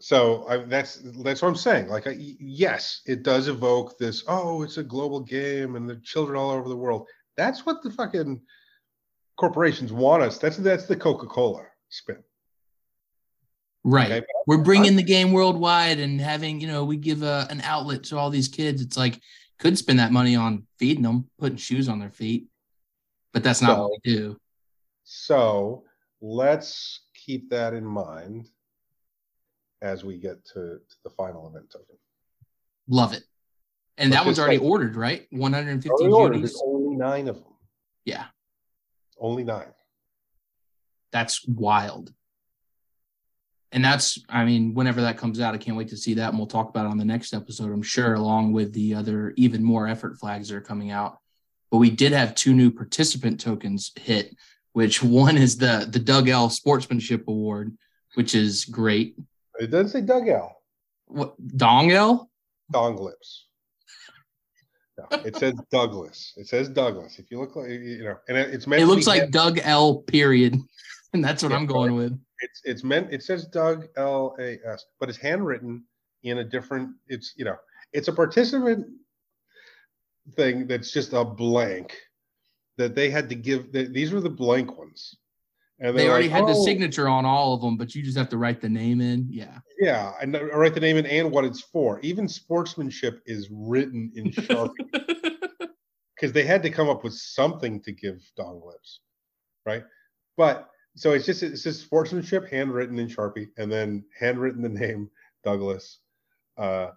so I, that's that's what I'm saying. Like, I, yes, it does evoke this. Oh, it's a global game, and the children all over the world. That's what the fucking corporations want us. That's that's the Coca Cola spin. Right. Okay, We're bringing the game worldwide and having, you know, we give a, an outlet to all these kids. It's like, could spend that money on feeding them, putting shoes on their feet, but that's not So- what we do. So let's keep that in mind as we get to, to the final event token. Love it. And Let's that one's already say- ordered, right? 150 Early order, duties. There's only nine of them. Yeah, Only nine. that's wild. And that's, I mean, whenever that comes out, I can't wait to see that. And we'll talk about it on the next episode, I'm sure, along with the other even more effort flags that are coming out. But we did have two new participant tokens hit, which one is the the Doug L Sportsmanship Award, which is great. It doesn't say Doug L. What Dong L? Dong lips. No, it says Douglas. It says Douglas. If you look like you know, and it's meant. It to looks be like hand- Doug L. Period, [laughs] and that's what Yeah, I'm going with. it's it's meant. It says Doug L A S, but it's handwritten in a different. It's you know, it's a participant thing that's just a blank that they had to give. That these were the blank ones, and They already like, had the "Oh, signature on all of them, but you just have to write the name in. Yeah. Yeah, and I write the name in and what it's for. Even sportsmanship is written in Sharpie. [laughs] because they had to come up with something to give dong lips, right? But so it's just it's just sportsmanship handwritten in Sharpie, and then handwritten the name Douglas, uh,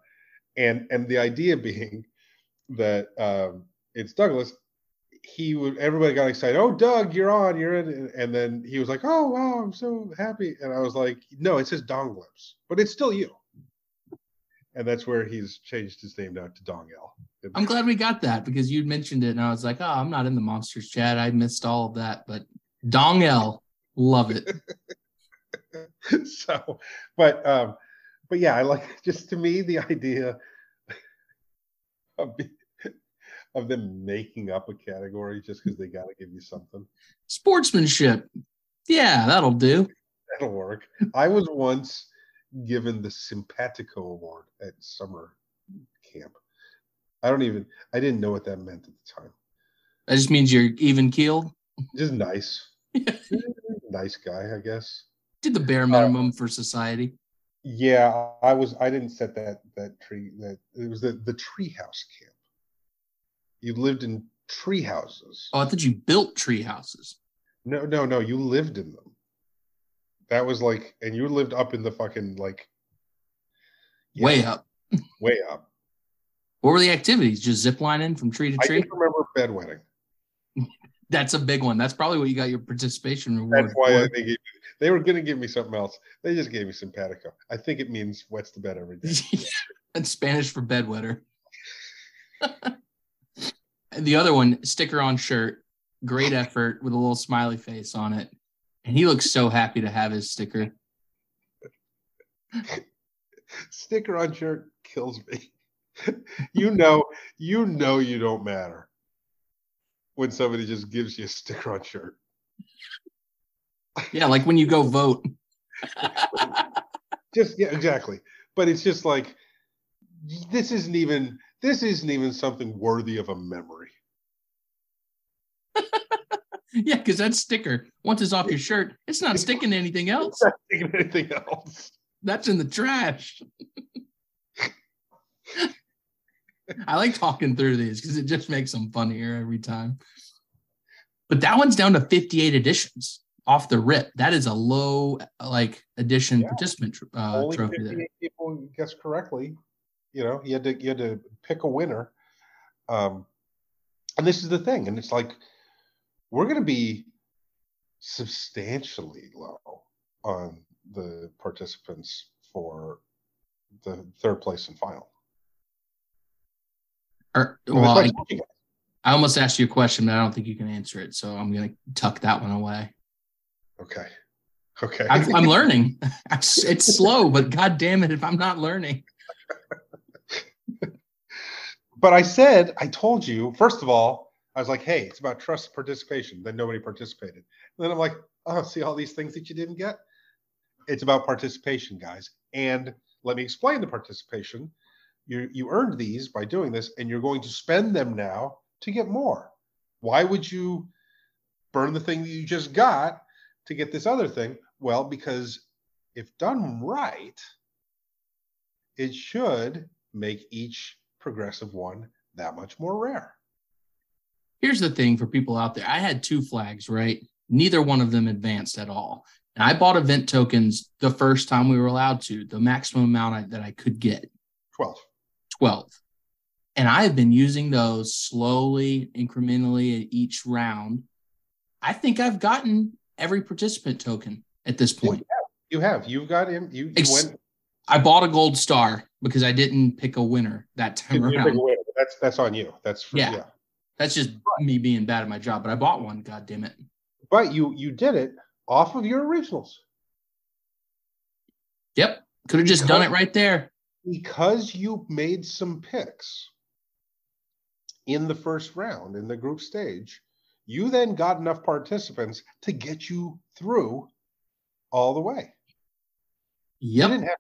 and and the idea being that um, it's Douglas. He would everybody got excited. Oh, Doug, you're on, you're in, and- then he was like, "Oh wow, I'm so happy," and I was like, "No, it says Dong Lips, but it's still you." And that's where he's changed his name now to Dong L. I'm glad we got that because you mentioned it, and I was like, oh, I'm not in the monsters chat. I missed all of that, but Dong L, love it. [laughs] so but um but yeah i like [laughs] just to me the idea [laughs] of be, of them making up a category just because they got to give you something Sportsmanship. Yeah, that'll do. that'll work i was once given the simpatico award at summer camp i don't even i didn't know what that meant at the time That just means you're even keeled. just nice [laughs] nice guy i guess Did the bare uh, minimum for society. Yeah i was i didn't set that that tree that it was the the treehouse camp you lived in tree houses Oh, I thought you built tree houses. no no no you lived in them that was like and you lived up in the fucking like yeah, Way up. way up What were the activities? Just zip lining from tree to tree? just remember bedwetting That's a big one. That's probably what you got your participation reward. that's why for. they gave they were going to give me something else they just gave me simpatico i think it means wets the bed every day [laughs] That's Spanish for bedwetter. [laughs] and the other one, sticker on shirt, great effort with a little smiley face on it. And he looks so happy to have his sticker. [laughs] sticker on shirt kills me you know you know you don't matter when somebody just gives you a sticker on shirt Yeah, like when you go vote. [laughs] just yeah exactly but it's just like this isn't even this isn't even something worthy of a memory [laughs] yeah, because that sticker, once it's off your shirt, it's not sticking to anything else. Not thinking anything else That's in the trash. [laughs] [laughs] I like talking through these because it just makes them funnier every time. But that one's down to 58 editions off the rip. That is a low like edition Yeah. participant uh, only trophy 58 there. people guessed correctly you know you had to you had to pick a winner um and this is the thing and it's like we're going to be substantially low on the participants for the third place and final Or, well, I, I told you guys. I almost asked you a question, but I don't think you can answer it. So I'm going to tuck that one away. okay okay I'm, I'm [laughs] learning. [laughs] It's, it's slow, but God damn it, if I'm not learning. but I said, I told you, first of all, I was like, hey, it's about trust participation. Then nobody participated. And then I'm like, oh, see all these things that you didn't get? It's about participation, guys. And let me explain the participation. You you earned these by doing this, and you're going to spend them now to get more. Why would you burn the thing that you just got to get this other thing? Well, because if done right, it should make each progressive one that much more rare. Here's the thing for people out there I had two flags, right? Neither one of them advanced at all. And I bought event tokens the first time we were allowed to, the maximum amount I, that I could get 12. 12. And I have been using those slowly, incrementally at each round. I think I've gotten every participant token at this point. You have. You've got him. You, you Ex- went. I bought a gold star because I didn't pick a winner that time you around. winner, That's that's on you. That's for, Yeah. yeah. That's just me being bad at my job, but I bought one. God damn it. But you you did it off of your originals Yep. Could have just done it right there. Because you made some picks in the first round in the group stage. You then got enough participants to get you through all the way. You Yep. didn't have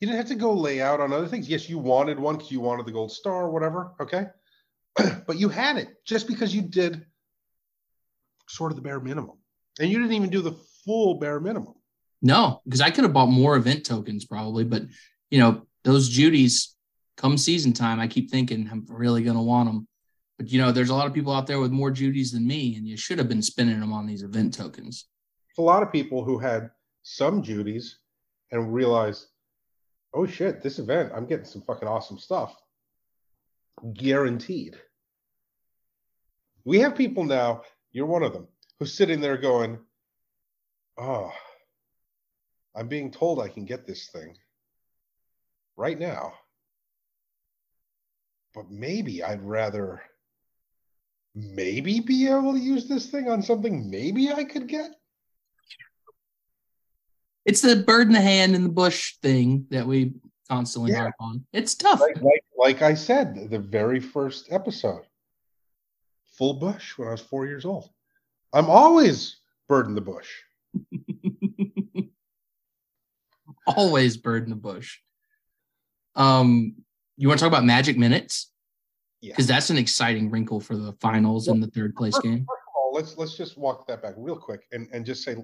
you didn't have to go lay out on other things. Yes, you wanted one because you wanted the gold star or whatever. Okay. [clears throat] but you had it just because you did sort of the bare minimum. And you didn't even do the full bare minimum. No, because I could have bought more event tokens probably, but you know, those Judies come season time, I keep thinking I'm really going to want them. But you know, there's a lot of people out there with more Judies than me, and you should have been spending them on these event tokens. A lot of people who had some Judies and realized, oh shit, this event, I'm getting some fucking awesome stuff. Guaranteed. We have people now, you're one of them, who's sitting there going, oh, I'm being told I can get this thing right now. But maybe I'd rather maybe be able to use this thing on something maybe I could get. It's the bird in the hand in the bush thing that we constantly Yeah. harp on. It's tough. like, like like I said, the very first episode, full bush when I was four years old. I'm always bird in the bush. [laughs] Always bird in the bush. Um, you want to talk about magic minutes? Yeah. Because that's an exciting wrinkle for the finals and the third place First- game. First of all, let's let's just walk that back real quick and and just say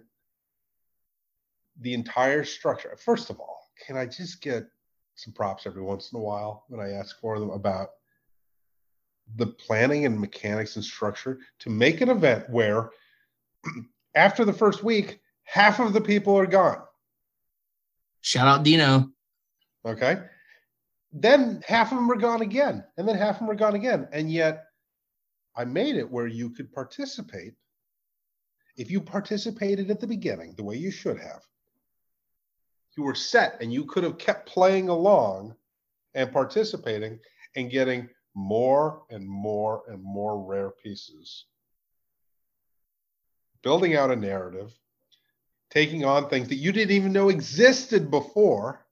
the entire structure. First of all, can I just get some props every once in a while when I ask for them about the planning and mechanics and structure to make an event where [clears throat] after the first week, half of the people are gone. Shout out Dino. Okay. Then half of them are gone again, and then half of them are gone again. And yet I made it where you could participate. If you participated at the beginning the way you should have, you were set and you could have kept playing along and participating and getting more and more and more rare pieces. Building out a narrative, taking on things that you didn't even know existed before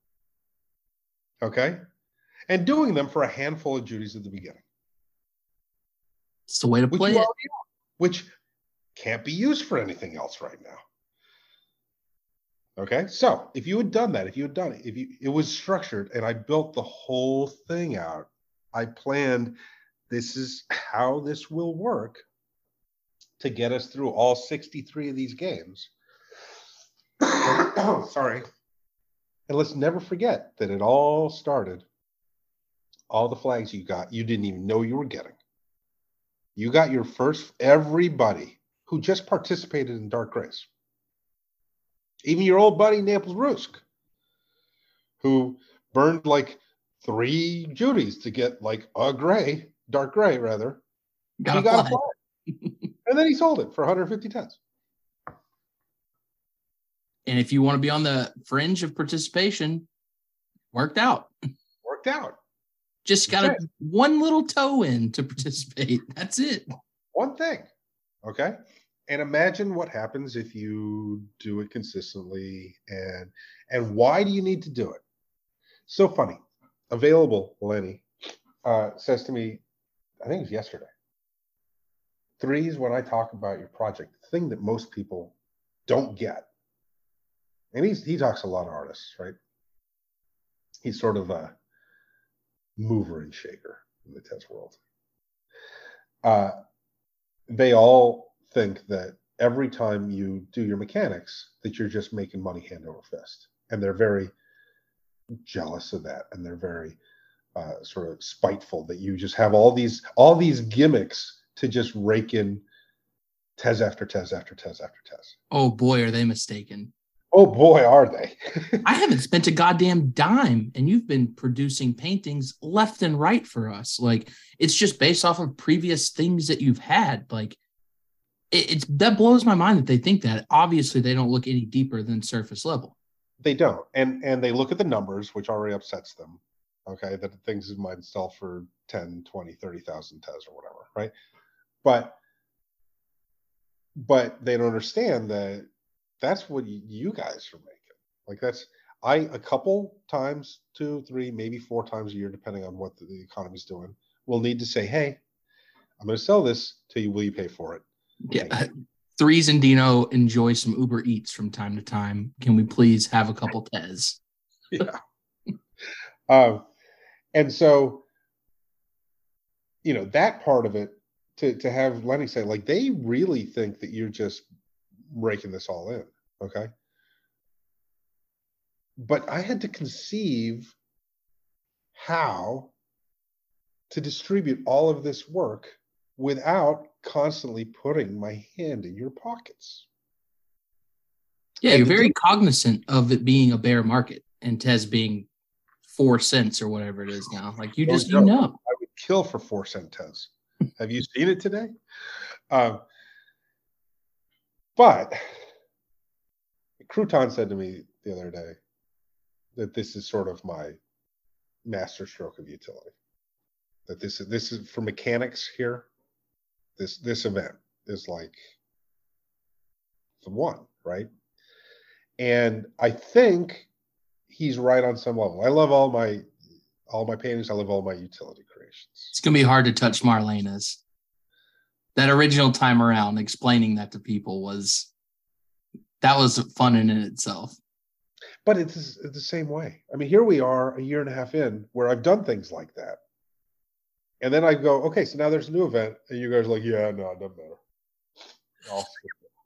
okay and doing them for a handful of duties at the beginning. It's the way to which, play you it. which can't be used for anything else right now. Okay so if you had done that if you had done it if you it was structured and i built the whole thing out i planned this is how this will work to get us through all 63 of these games. [coughs] Sorry. And let's never forget that it all started, all the flags you got, you didn't even know you were getting. You got your first, everybody who just participated in Dark Grace. Even your old buddy, Naples Rusk, who burned like three Judies to get like a gray, dark gray rather. Got he a got a flag. and then he sold it for 150 tens. And if you want to be on the fringe of participation, worked out. Worked out. Just got one little toe in to participate. That's it. one thing okay? And imagine what happens if you do it consistently and and why do you need to do it? So funny. Available lenny. Uh, says to me i think it was yesterday. Threes when i talk about your project the thing that most people don't get. And he's he talks a lot of artists, right? He's sort of a mover and shaker in the test world. Uh, they all think that every time you do your mechanics, that you're just making money hand over fist, and they're very jealous of that, and they're very uh, sort of spiteful that you just have all these all these gimmicks to just rake in Tez after Tez after Tez after Tez. Oh boy, are they mistaken. Oh boy, are they. [laughs] I haven't spent a goddamn dime, and you've been producing paintings left and right for us. Like it's just based off of previous things that you've had. Like it, it's that blows my mind that they think that. Obviously, they don't look any deeper than surface level. They don't, and and they look at the numbers, which already upsets them. Okay, that things might sell for 10, 20, 30,000 Tez or whatever, right? But but they don't understand that that's what you guys are making. Like that's I a couple times, two, three, maybe four times a year, depending on what the, the economy's doing, will need to say, "Hey, I'm going to sell this to you. Will you pay for it?" Yeah. Threes and Dino enjoy some Uber Eats from time to time. Can we please have a couple Tez? [laughs] yeah. um, and so, you know, that part of it to to have Lenny say like they really think that you're just raking this all in, okay? But I had to conceive how to distribute all of this work without constantly putting my hand in your pockets. Yeah, and you're very cognizant of it being a bear market and Tez being four cents or whatever it is now. Like you just you know. I would kill for four cent Tez. Have you seen it today? Um, but Crouton said to me the other day that this is sort of my master stroke of utility. That this is this is for mechanics here. This this event is like the one, right? And I think he's right on some level. I love all my all my paintings. I love all my utility creations. It's gonna be hard to touch Marlena's. That original time around, explaining that to people was that was fun in itself. But it's, it's the same way. I mean, here we are a year and a half in where I've done things like that. And then I go, okay, so now there's a new event. And you guys are like, yeah, no, it doesn't matter. I'll,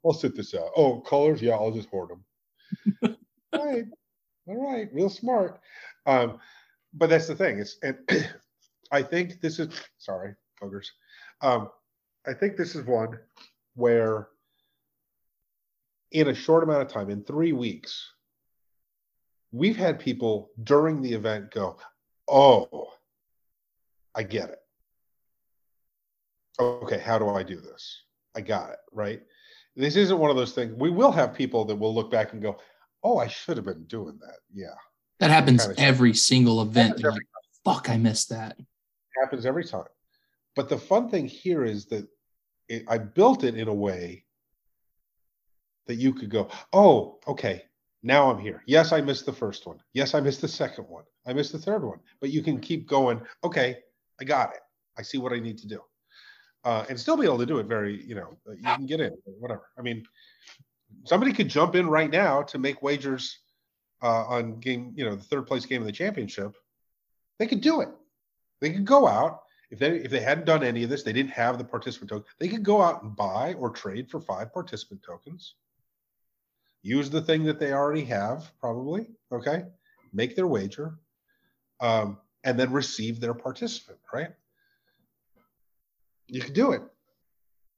I'll sit this out. Oh, colors? Yeah, I'll just hoard them. [laughs] all right. All right. Real smart. Um, but that's the thing. It's and [clears throat] I think this is sorry, ogres. Um, I think this is one where in a short amount of time, in three weeks, we've had people during the event go, Oh, I get it. Okay, how do I do this? I got it, right? This isn't one of those things. We will have people that will look back and go, Oh, I should have been doing that. Yeah. That happens kind of every single event. Every like, Fuck, I missed that. It happens every time. But the fun thing here is that it, I built it in a way that you could go, oh, okay, now I'm here. Yes, I missed the first one. Yes, I missed the second one. I missed the third one. But you can keep going, okay, I got it. I see what I need to do. Uh, and still be able to do it very, you know, you can get in, whatever. I mean, somebody could jump in right now to make wagers uh, on game, you know, the third place game of the championship. They could do it. They could go out if they if they hadn't done any of this, they didn't have the participant token. They could go out and buy or trade for five participant tokens. Use the thing that they already have, probably. Okay, make their wager, um, and then receive their participant. Right? You can do it,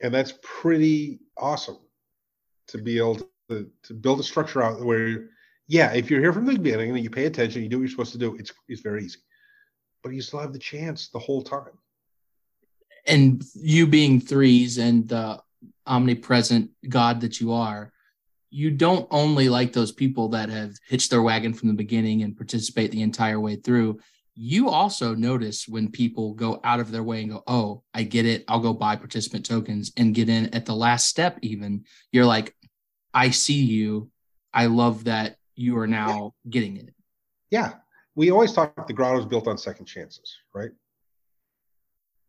and that's pretty awesome to be able to, to build a structure out where, yeah, if you're here from the beginning and you pay attention, you do what you're supposed to do. It's it's very easy but you still have the chance the whole time. And you being threes and the omnipresent God that you are, you don't only like those people that have hitched their wagon from the beginning and participate the entire way through. You also notice when people go out of their way and go, Oh, I get it. I'll go buy participant tokens and get in at the last step, even. You're like, I see you. I love that you are now yeah. getting it. Yeah we always talk the grotto is built on second chances, right?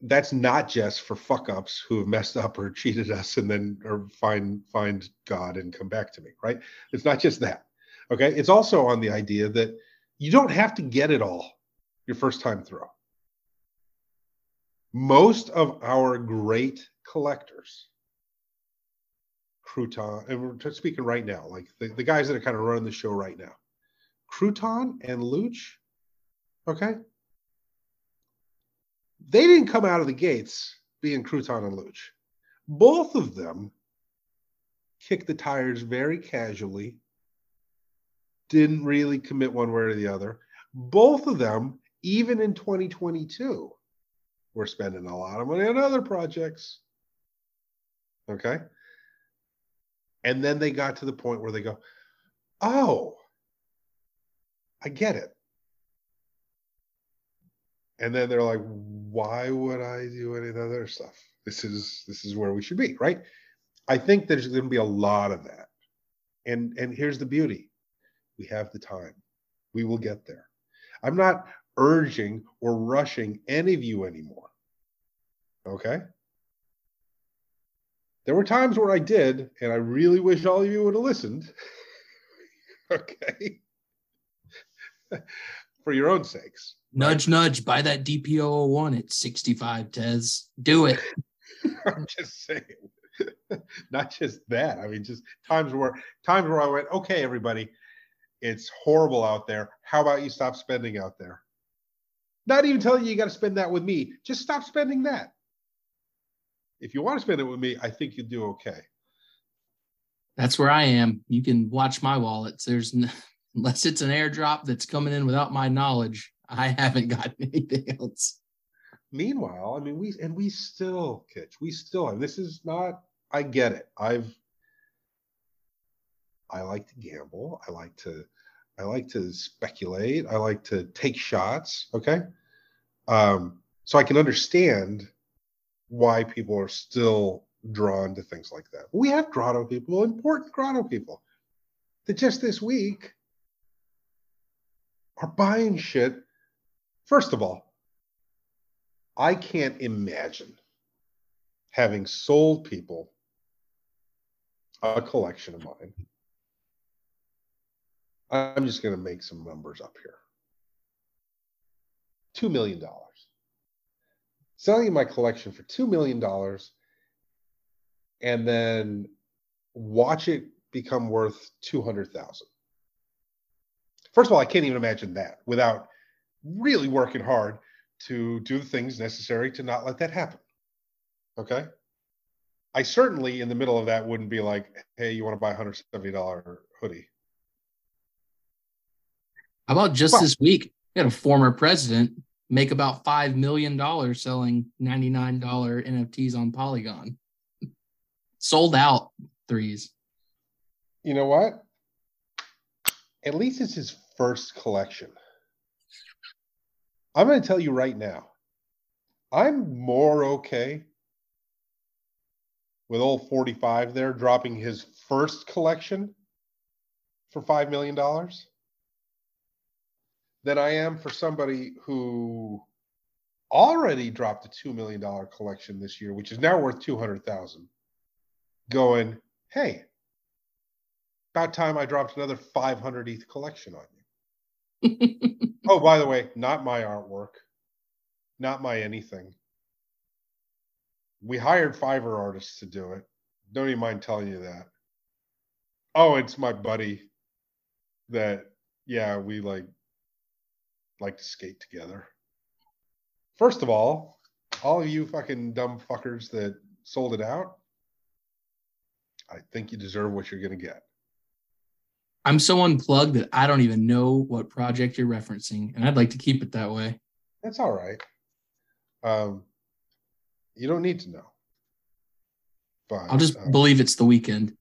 That's not just for fuck ups who have messed up or [laughs] cheated us and then or find find God and come back to me, right? It's not just that. Okay. It's also on the idea that you don't have to get it all your first time through. Most of our great collectors, Crouton, and we're speaking right now, like the, the guys that are kind of running the show right now, Crouton and Luch, okay? They didn't come out of the gates being Crouton and Luch. Both of them kicked the tires very casually, didn't really commit one way or the other. Both of them, even in 2022, were spending a lot of money on other projects. Okay. And then they got to the point where they go, oh, I get it. And then they're like, why would I do any other stuff? This is this is where we should be, right? I think there's going to be a lot of that. And and here's the beauty. We have the time. We will get there. I'm not urging or rushing any of you anymore. Okay? There were times where I did, and I really wish all of you would have listened. [laughs] okay? [laughs] For your own sakes. Nudge, nudge, buy that DPO oh one at 65, Tez. Do it. [laughs] I'm just saying. [laughs] Not just that. I mean, just times where times where I went, okay, everybody, it's horrible out there. How about you stop spending out there? Not even telling you you got to spend that with me. Just stop spending that. If you want to spend it with me, I think you'll do okay. That's where I am. You can watch my wallets. There's [laughs] unless it's an airdrop that's coming in without my knowledge, I haven't got [laughs] anything else. Meanwhile, I mean, we and we still, Kitch, we still, and this is not. I get it. I've. I like to gamble. I like to. I like to speculate. I like to take shots. Okay. Um, so I can understand why people are still drawn to things like that. We have grotto people, important grotto people, that just this week are buying shit. First of all, I can't imagine having sold people a collection of mine. I'm just going to make some numbers up here. $2 million. Selling my collection for $2 million and then watch it become worth 200,000. First of all, I can't even imagine that without really working hard to do the things necessary to not let that happen. Okay. I certainly, in the middle of that, wouldn't be like, hey, you want to buy a $170 hoodie? How about just well, this week? We had a former president make about $5 million selling $99 NFTs on Polygon. Sold out threes. You know what? At least it's his first collection. I'm going to tell you right now, I'm more okay with old 45 there dropping his first collection for $5 million than I am for somebody who already dropped a $2 million collection this year, which is now worth 200,000 going, Hey, about time I dropped another 500 ETH collection on you. Oh, by the way, not my artwork, not my anything. We hired Fiverr artists to do it. Don't even mind telling you that. Oh, it's my buddy that, yeah, we like like to skate together. First of all, all of you fucking dumb fuckers that sold it out, I think you deserve what you're going to get. I'm so unplugged that I don't even know what project you're referencing, and I'd like to keep it that way. That's all right. Um, you don't need to know. But I'll just um, believe it's the weekend.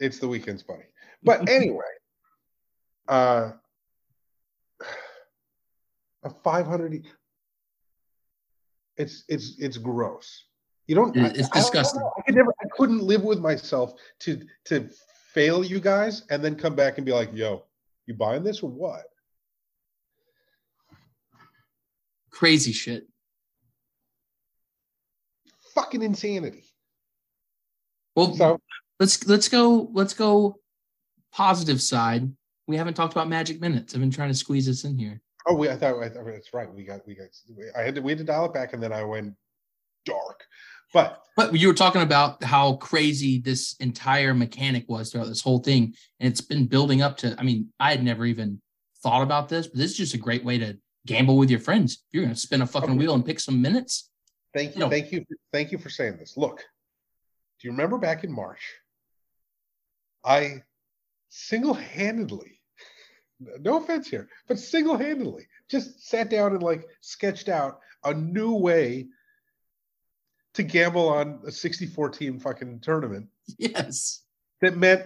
It's the weekend's buddy. But [laughs] anyway, uh, a 500 it's it's it's gross you don't it's I, disgusting I, I, could never i couldn't live with myself to to fail you guys and then come back and be like yo you buying this or what crazy shit fucking insanity well so let's let's go let's go positive side, we haven't talked about magic minutes. I've been trying to squeeze this in here. Oh, we, I thought, I thought that's right. We got, we got, I had to, we had to dial it back and then I went dark. But But you were talking about how crazy this entire mechanic was throughout this whole thing. And it's been building up to, I mean, I had never even thought about this, but this is just a great way to gamble with your friends. If you're going to spin a fucking Okay. wheel and pick some minutes. thank you, No. thank you, thank you for saying this. Look, do you remember back in March? I single-handedly, no offense here, but single-handedly just sat down and like sketched out a new way to gamble on a 64 team fucking tournament Yes. that meant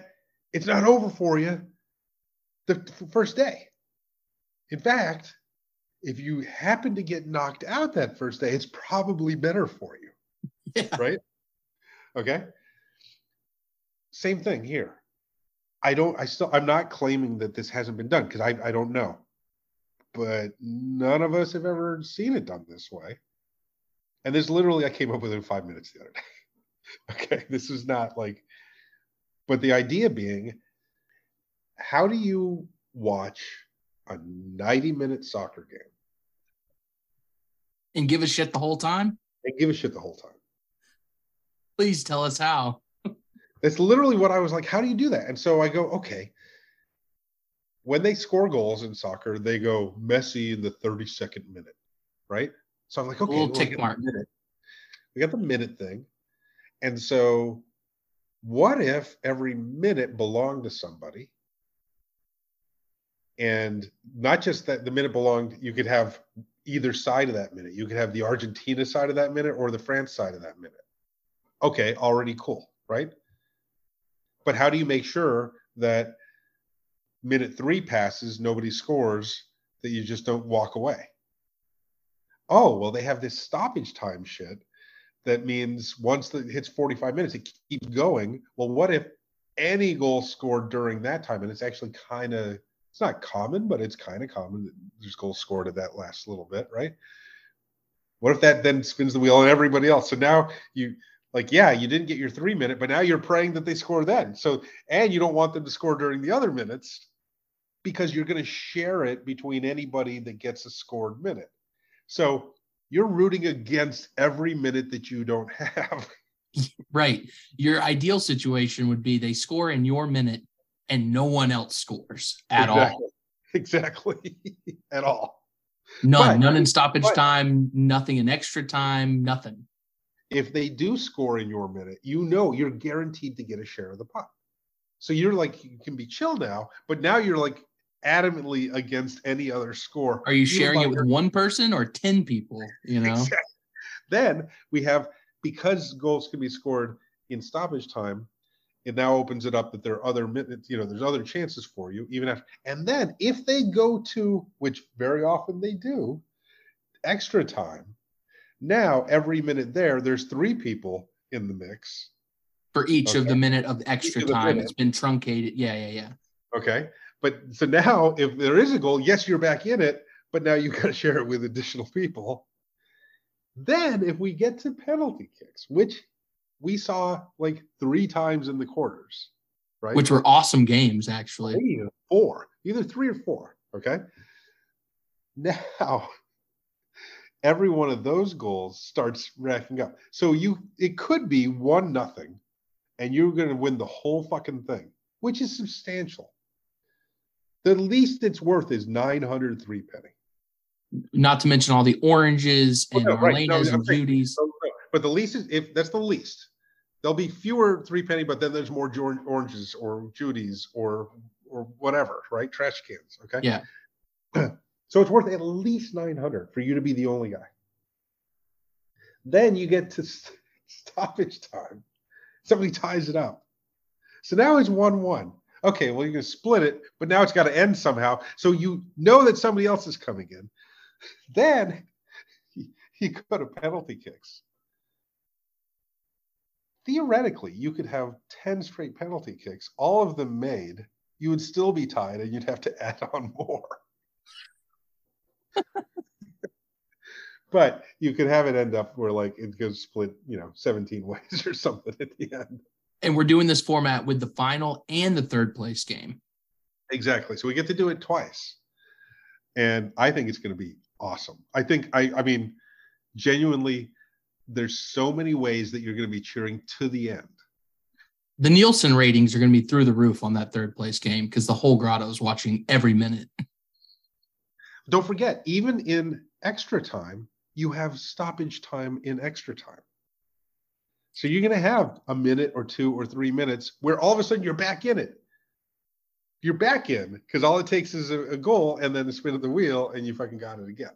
it's not over for you the first day. In fact, if you happen to get knocked out that first day, it's probably better for you, [laughs] Yeah. right? Okay. Same thing here. I don't, I still, I'm not claiming that this hasn't been done because I, I don't know. But none of us have ever seen it done this way. And this literally, I came up with it in five minutes the other day. [laughs] okay. This is not like, but the idea being, how do you watch a 90 minute soccer game And give a shit the whole time? and give a shit the whole time? Please tell us how. [laughs] That's literally what I was like, how do you do that? And so I go, okay. When they score goals in soccer, they go Messi in the 32nd minute, right? So I'm like, okay, well, we tick got the mark. minute. We got the minute thing. And so what if every minute belonged to somebody? And not just that the minute belonged, you could have either side of that minute. You could have the Argentina side of that minute or the France side of that minute. Okay, already cool, right? But how do you make sure that minute three passes, nobody scores, that you just don't walk away? Oh, well, they have this stoppage time shit that means once it hits 45 minutes, it keeps going. Well, what if any goal scored during that time? And it's actually kind of, it's not common, but it's kind of common that there's goals scored at that last little bit, right? What if that then spins the wheel on everybody else? So now you, like, yeah, you didn't get your three minute, but now you're praying that they score then. So, and you don't want them to score during the other minutes because you're going to share it between anybody that gets a scored minute. So you're rooting against every minute that you don't have. [laughs] Right. Your ideal situation would be they score in your minute and no one else scores at all. Exactly. Exactly. [laughs] at all. None. But- none in stoppage but- time, nothing in extra time, nothing. If they do score in your minute, you know you're guaranteed to get a share of the pot. So you're like, you can be chill now, but now you're like adamantly against any other score. Are you sharing it with your- one person or 10 people? You know? Exactly. Then we have because goals can be scored in stoppage time, it now opens it up that there are other minutes, you know, there's other chances for you, even after. And then if they go to, which very often they do, extra time, now every minute there, there's three people in the mix. For each of the minute of extra of the time, minute. it's been truncated. Yeah, yeah, yeah. Okay. But so now if there is a goal, yes, you're back in it, but now you've [laughs] got to share it with additional people. Then if we get to penalty kicks, which we saw like three times in the quarters, right? Which were awesome games, actually. three or four, either three or four. Okay. Now, [laughs] every one of those goals starts racking up. So you, it could be one nothing, and you're going to win the whole fucking thing, which is substantial. The least it's worth is 903 penny. Not to mention all the oranges Oh, and no, right. No, and saying- Judies. Oh, no, but the least is if that's the least. There'll be fewer three penny, but then there's more jor- oranges or Judy's or or whatever, right? Trash cans. Okay. Yeah. [clears throat] so it's worth at least 900 for you to be the only guy. Then you get to st- [laughs] stoppage time. Somebody ties it up. So now it's 1 1. Okay, well, you can split it, but now it's got to end somehow. So you know that somebody else is coming in. [laughs] Then [laughs] you go to penalty kicks. Theoretically, you could have 10 straight penalty kicks, all of them made. You would still be tied and you'd have to [laughs] add on more. but you could have it end up where like it goes split, you know, 17 ways or something at the end. And we're doing this format with the final and the third place game. Exactly. So we get to do it twice. And I think it's going to be awesome. I think I I mean genuinely there's so many ways that you're going to be cheering to the end. The Nielsen ratings are going to be through the roof on that third place game because the whole grotto is watching every minute. [laughs] Don't forget, even in extra time, you have stoppage time in extra time. So you're going to have a minute or two or three minutes where all of a sudden you're back in it. You're back in because all it takes is a, a goal and then the spin of the wheel and you fucking got it again.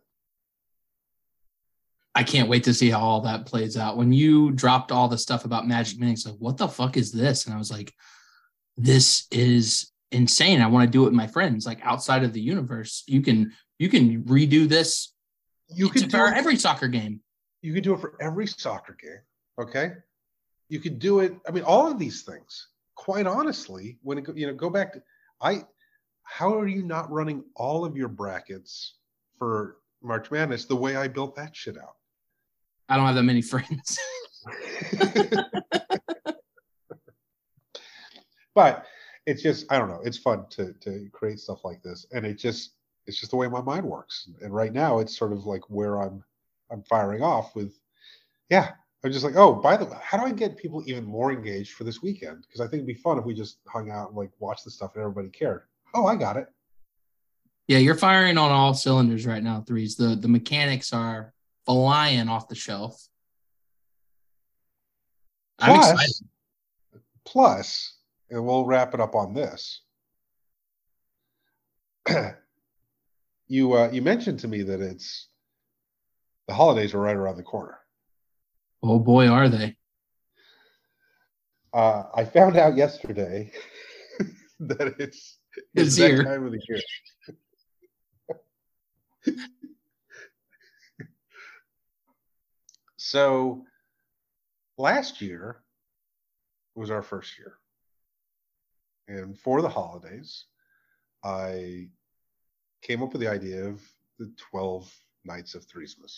I can't wait to see how all that plays out. When you dropped all the stuff about Magic Minutes, like, what the fuck is this? And I was like, this is insane. I want to do it with my friends. Like outside of the universe, you can you can redo this. You can for do it, every soccer game. you can do it for every soccer game. Okay. You could do it. I mean, all of these things, quite honestly, when it, you know, go back to, I, how are you not running all of your brackets for March Madness the way I built that shit out? I don't have that many friends. [laughs] but it's just I don't know. It's fun to to create stuff like this, and it just it's just the way my mind works. And right now, it's sort of like where I'm I'm firing off with, yeah. I'm just like, oh, by the way, how do I get people even more engaged for this weekend? Because I think it'd be fun if we just hung out and like watched the stuff and everybody cared. Oh, I got it. yeah, you're firing on all cylinders right now, threes. The the mechanics are flying off the shelf. I'm Plus- excited. Plus, and we'll wrap it up on this. [clears throat] you uh, you mentioned to me that it's the holidays are right around the corner. Oh boy, are they. Uh, I found out yesterday [laughs] that it's It's that here. time of the year. [laughs] so last year was our first year. And for the holidays, I came up with the idea of the 12 nights of Threesmas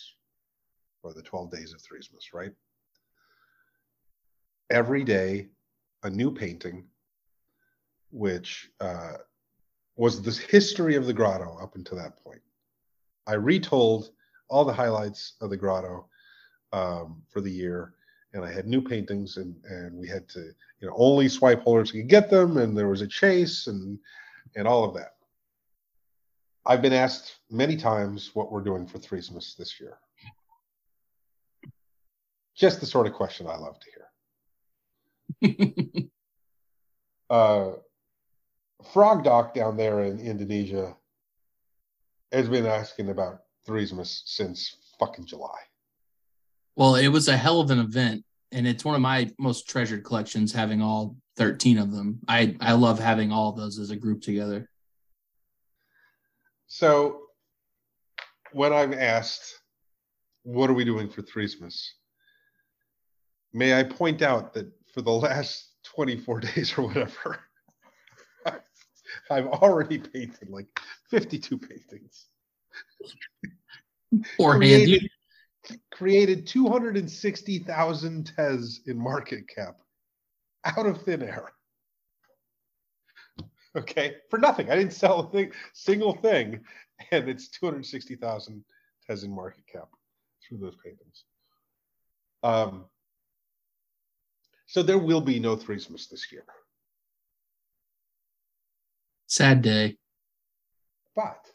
or the 12 days of Threesmas, right? Every day, a new painting, which uh, was the history of the grotto up until that point. I retold all the highlights of the grotto um, for the year, and I had new paintings, and and we had to, you know, only swipe holders could get them, and there was a chase, and and all of that. I've been asked many times what we're doing for Threesmas this year. Just the sort of question I love to hear. [laughs] uh, Frog Doc down there in Indonesia has been asking about Threesmas since fucking July. well, it was a hell of an event, and it's one of my most treasured collections, having all 13 of them. I I love having all those as a group together. So when I'm asked, what are we doing for Threesmas? May I point out that for the last 24 [laughs] days or whatever, [laughs] I've already painted like 52 paintings. Poor hand, created, you, created 260,000 tes in market cap out of thin air. Okay, for nothing. I didn't sell a thing, single thing, and it's 260,000 tes in market cap through those paintings. Um, so there will be no Threesmas this year, sad day. but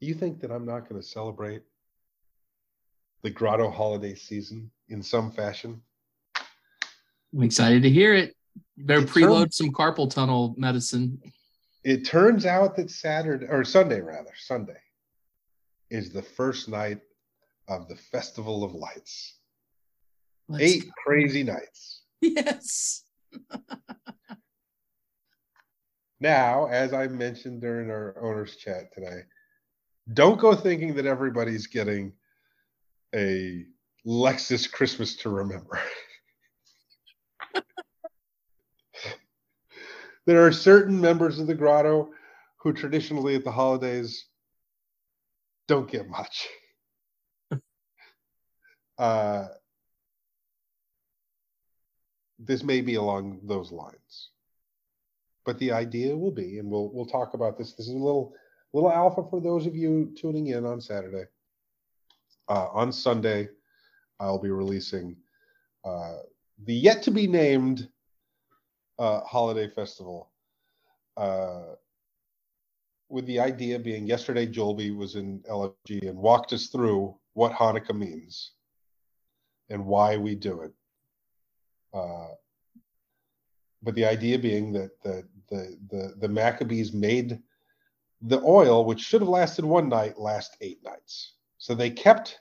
you think that I'm not going to celebrate the Grotto holiday season in some fashion? I'm excited to hear it. You better It preload some carpal tunnel medicine. It turns out that Saturday or Sunday rather, Sunday is the first night of the Festival of Lights. Let's Eight go. crazy nights. [laughs] Yes. [laughs] Now, as I mentioned during our owners chat today, don't go thinking that everybody's getting a Lexus Christmas to remember. [laughs] there are certain members of the grotto who traditionally at the holidays don't get much. uh, this may be along those lines. but the idea will be, and we'll we'll talk about this. This is a little little alpha for those of you tuning in on Saturday. Uh, on Sunday, I'll be releasing uh, the yet to be named uh, holiday festival. Uh, with the idea being, yesterday Jolby was in LFG and walked us through what Hanukkah means and why we do it. Uh, but the idea being that the, the the the Maccabees made the oil, which should have lasted one night, last eight nights. So they kept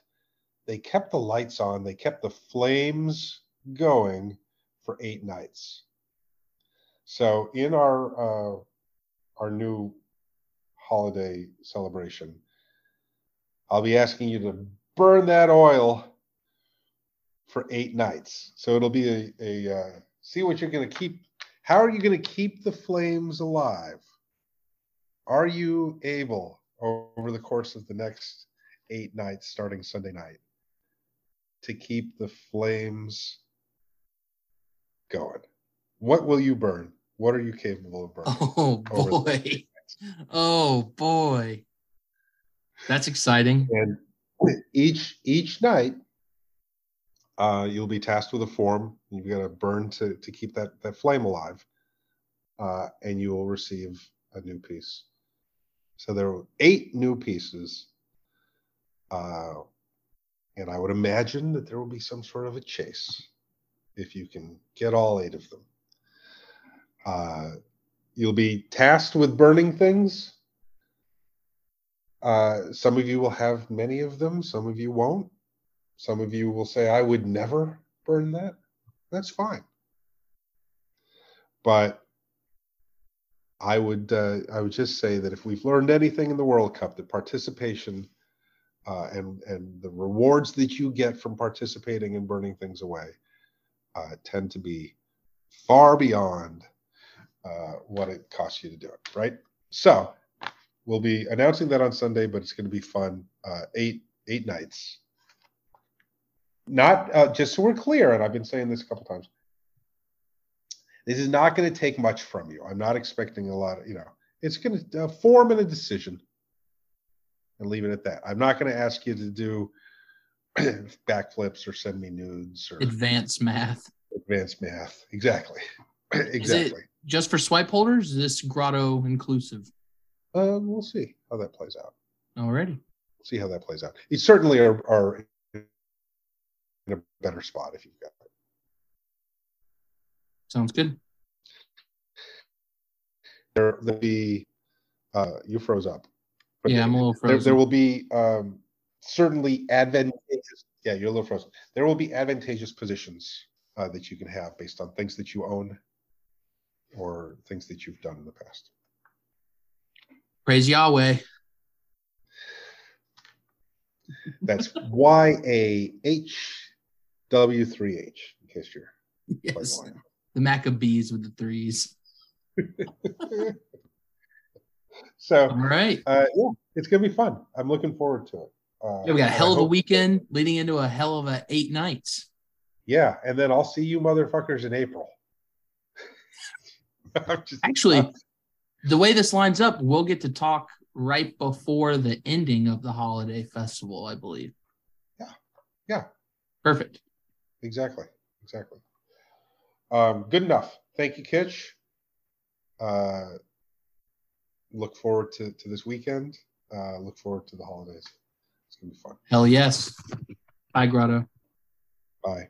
they kept the lights on, they kept the flames going for eight nights. So in our uh, our new holiday celebration, I'll be asking you to burn that oil for eight nights. So it'll be a, a uh, see what you're going to keep. How are you going to keep the flames alive? Are you able over the course of the next eight nights, starting Sunday night, to keep the flames going? What will you burn? What are you capable of burning? Oh boy. Oh boy. That's exciting. And each each night uh, you'll be tasked with a form. You've got to burn to, to keep that, that flame alive, uh, and you will receive a new piece. So there are eight new pieces, uh, and I would imagine that there will be some sort of a chase if you can get all eight of them. Uh, you'll be tasked with burning things. Uh, some of you will have many of them, some of you won't. Some of you will say, I would never burn that. That's fine. But I would uh, I would just say that if we've learned anything in the World Cup, that participation uh, and and the rewards that you get from participating and burning things away uh, tend to be far beyond uh, what it costs you to do it. Right. So we'll be announcing that on Sunday, but it's going to be fun. Uh, eight eight nights not uh, just so we're clear, and I've been saying this a couple times. This is not going to take much from you. I'm not expecting a lot of, you know, it's going to uh, form in a decision and leave it at that. I'm not going to ask you to do [clears throat] backflips or send me nudes or advanced math. Advanced math. Exactly. [clears throat] exactly. just for swipe holders? Is this grotto inclusive? Um, we'll see how that plays out. Already. See how that plays out. It's certainly are, are in a better spot if you've got it. Sounds good. There will be uh, you froze up. But yeah, I'm a little frozen. There, there will be um, certainly advantageous. Yeah, you're a little frozen. There will be advantageous positions uh, that you can have based on things that you own or things that you've done in the past. Praise Yahweh. That's Y A H W3H, in case you're yes. The Maccabees with the threes. [laughs] so, all right. Uh, yeah, it's going to be fun. I'm looking forward to it. Uh, yeah, we got a hell of a weekend leading into a hell of a eight nights. Yeah, and then I'll see you motherfuckers in April. [laughs] Actually, the way this lines up, we'll get to talk right before the ending of the holiday festival, I believe. Yeah. Yeah. Perfect. Exactly. Exactly. Um, good enough. Thank you, Kitch. Uh, look forward to, to this weekend. Uh, look forward to the holidays. It's going to be fun. Hell yes. Bye, Grotto. Bye.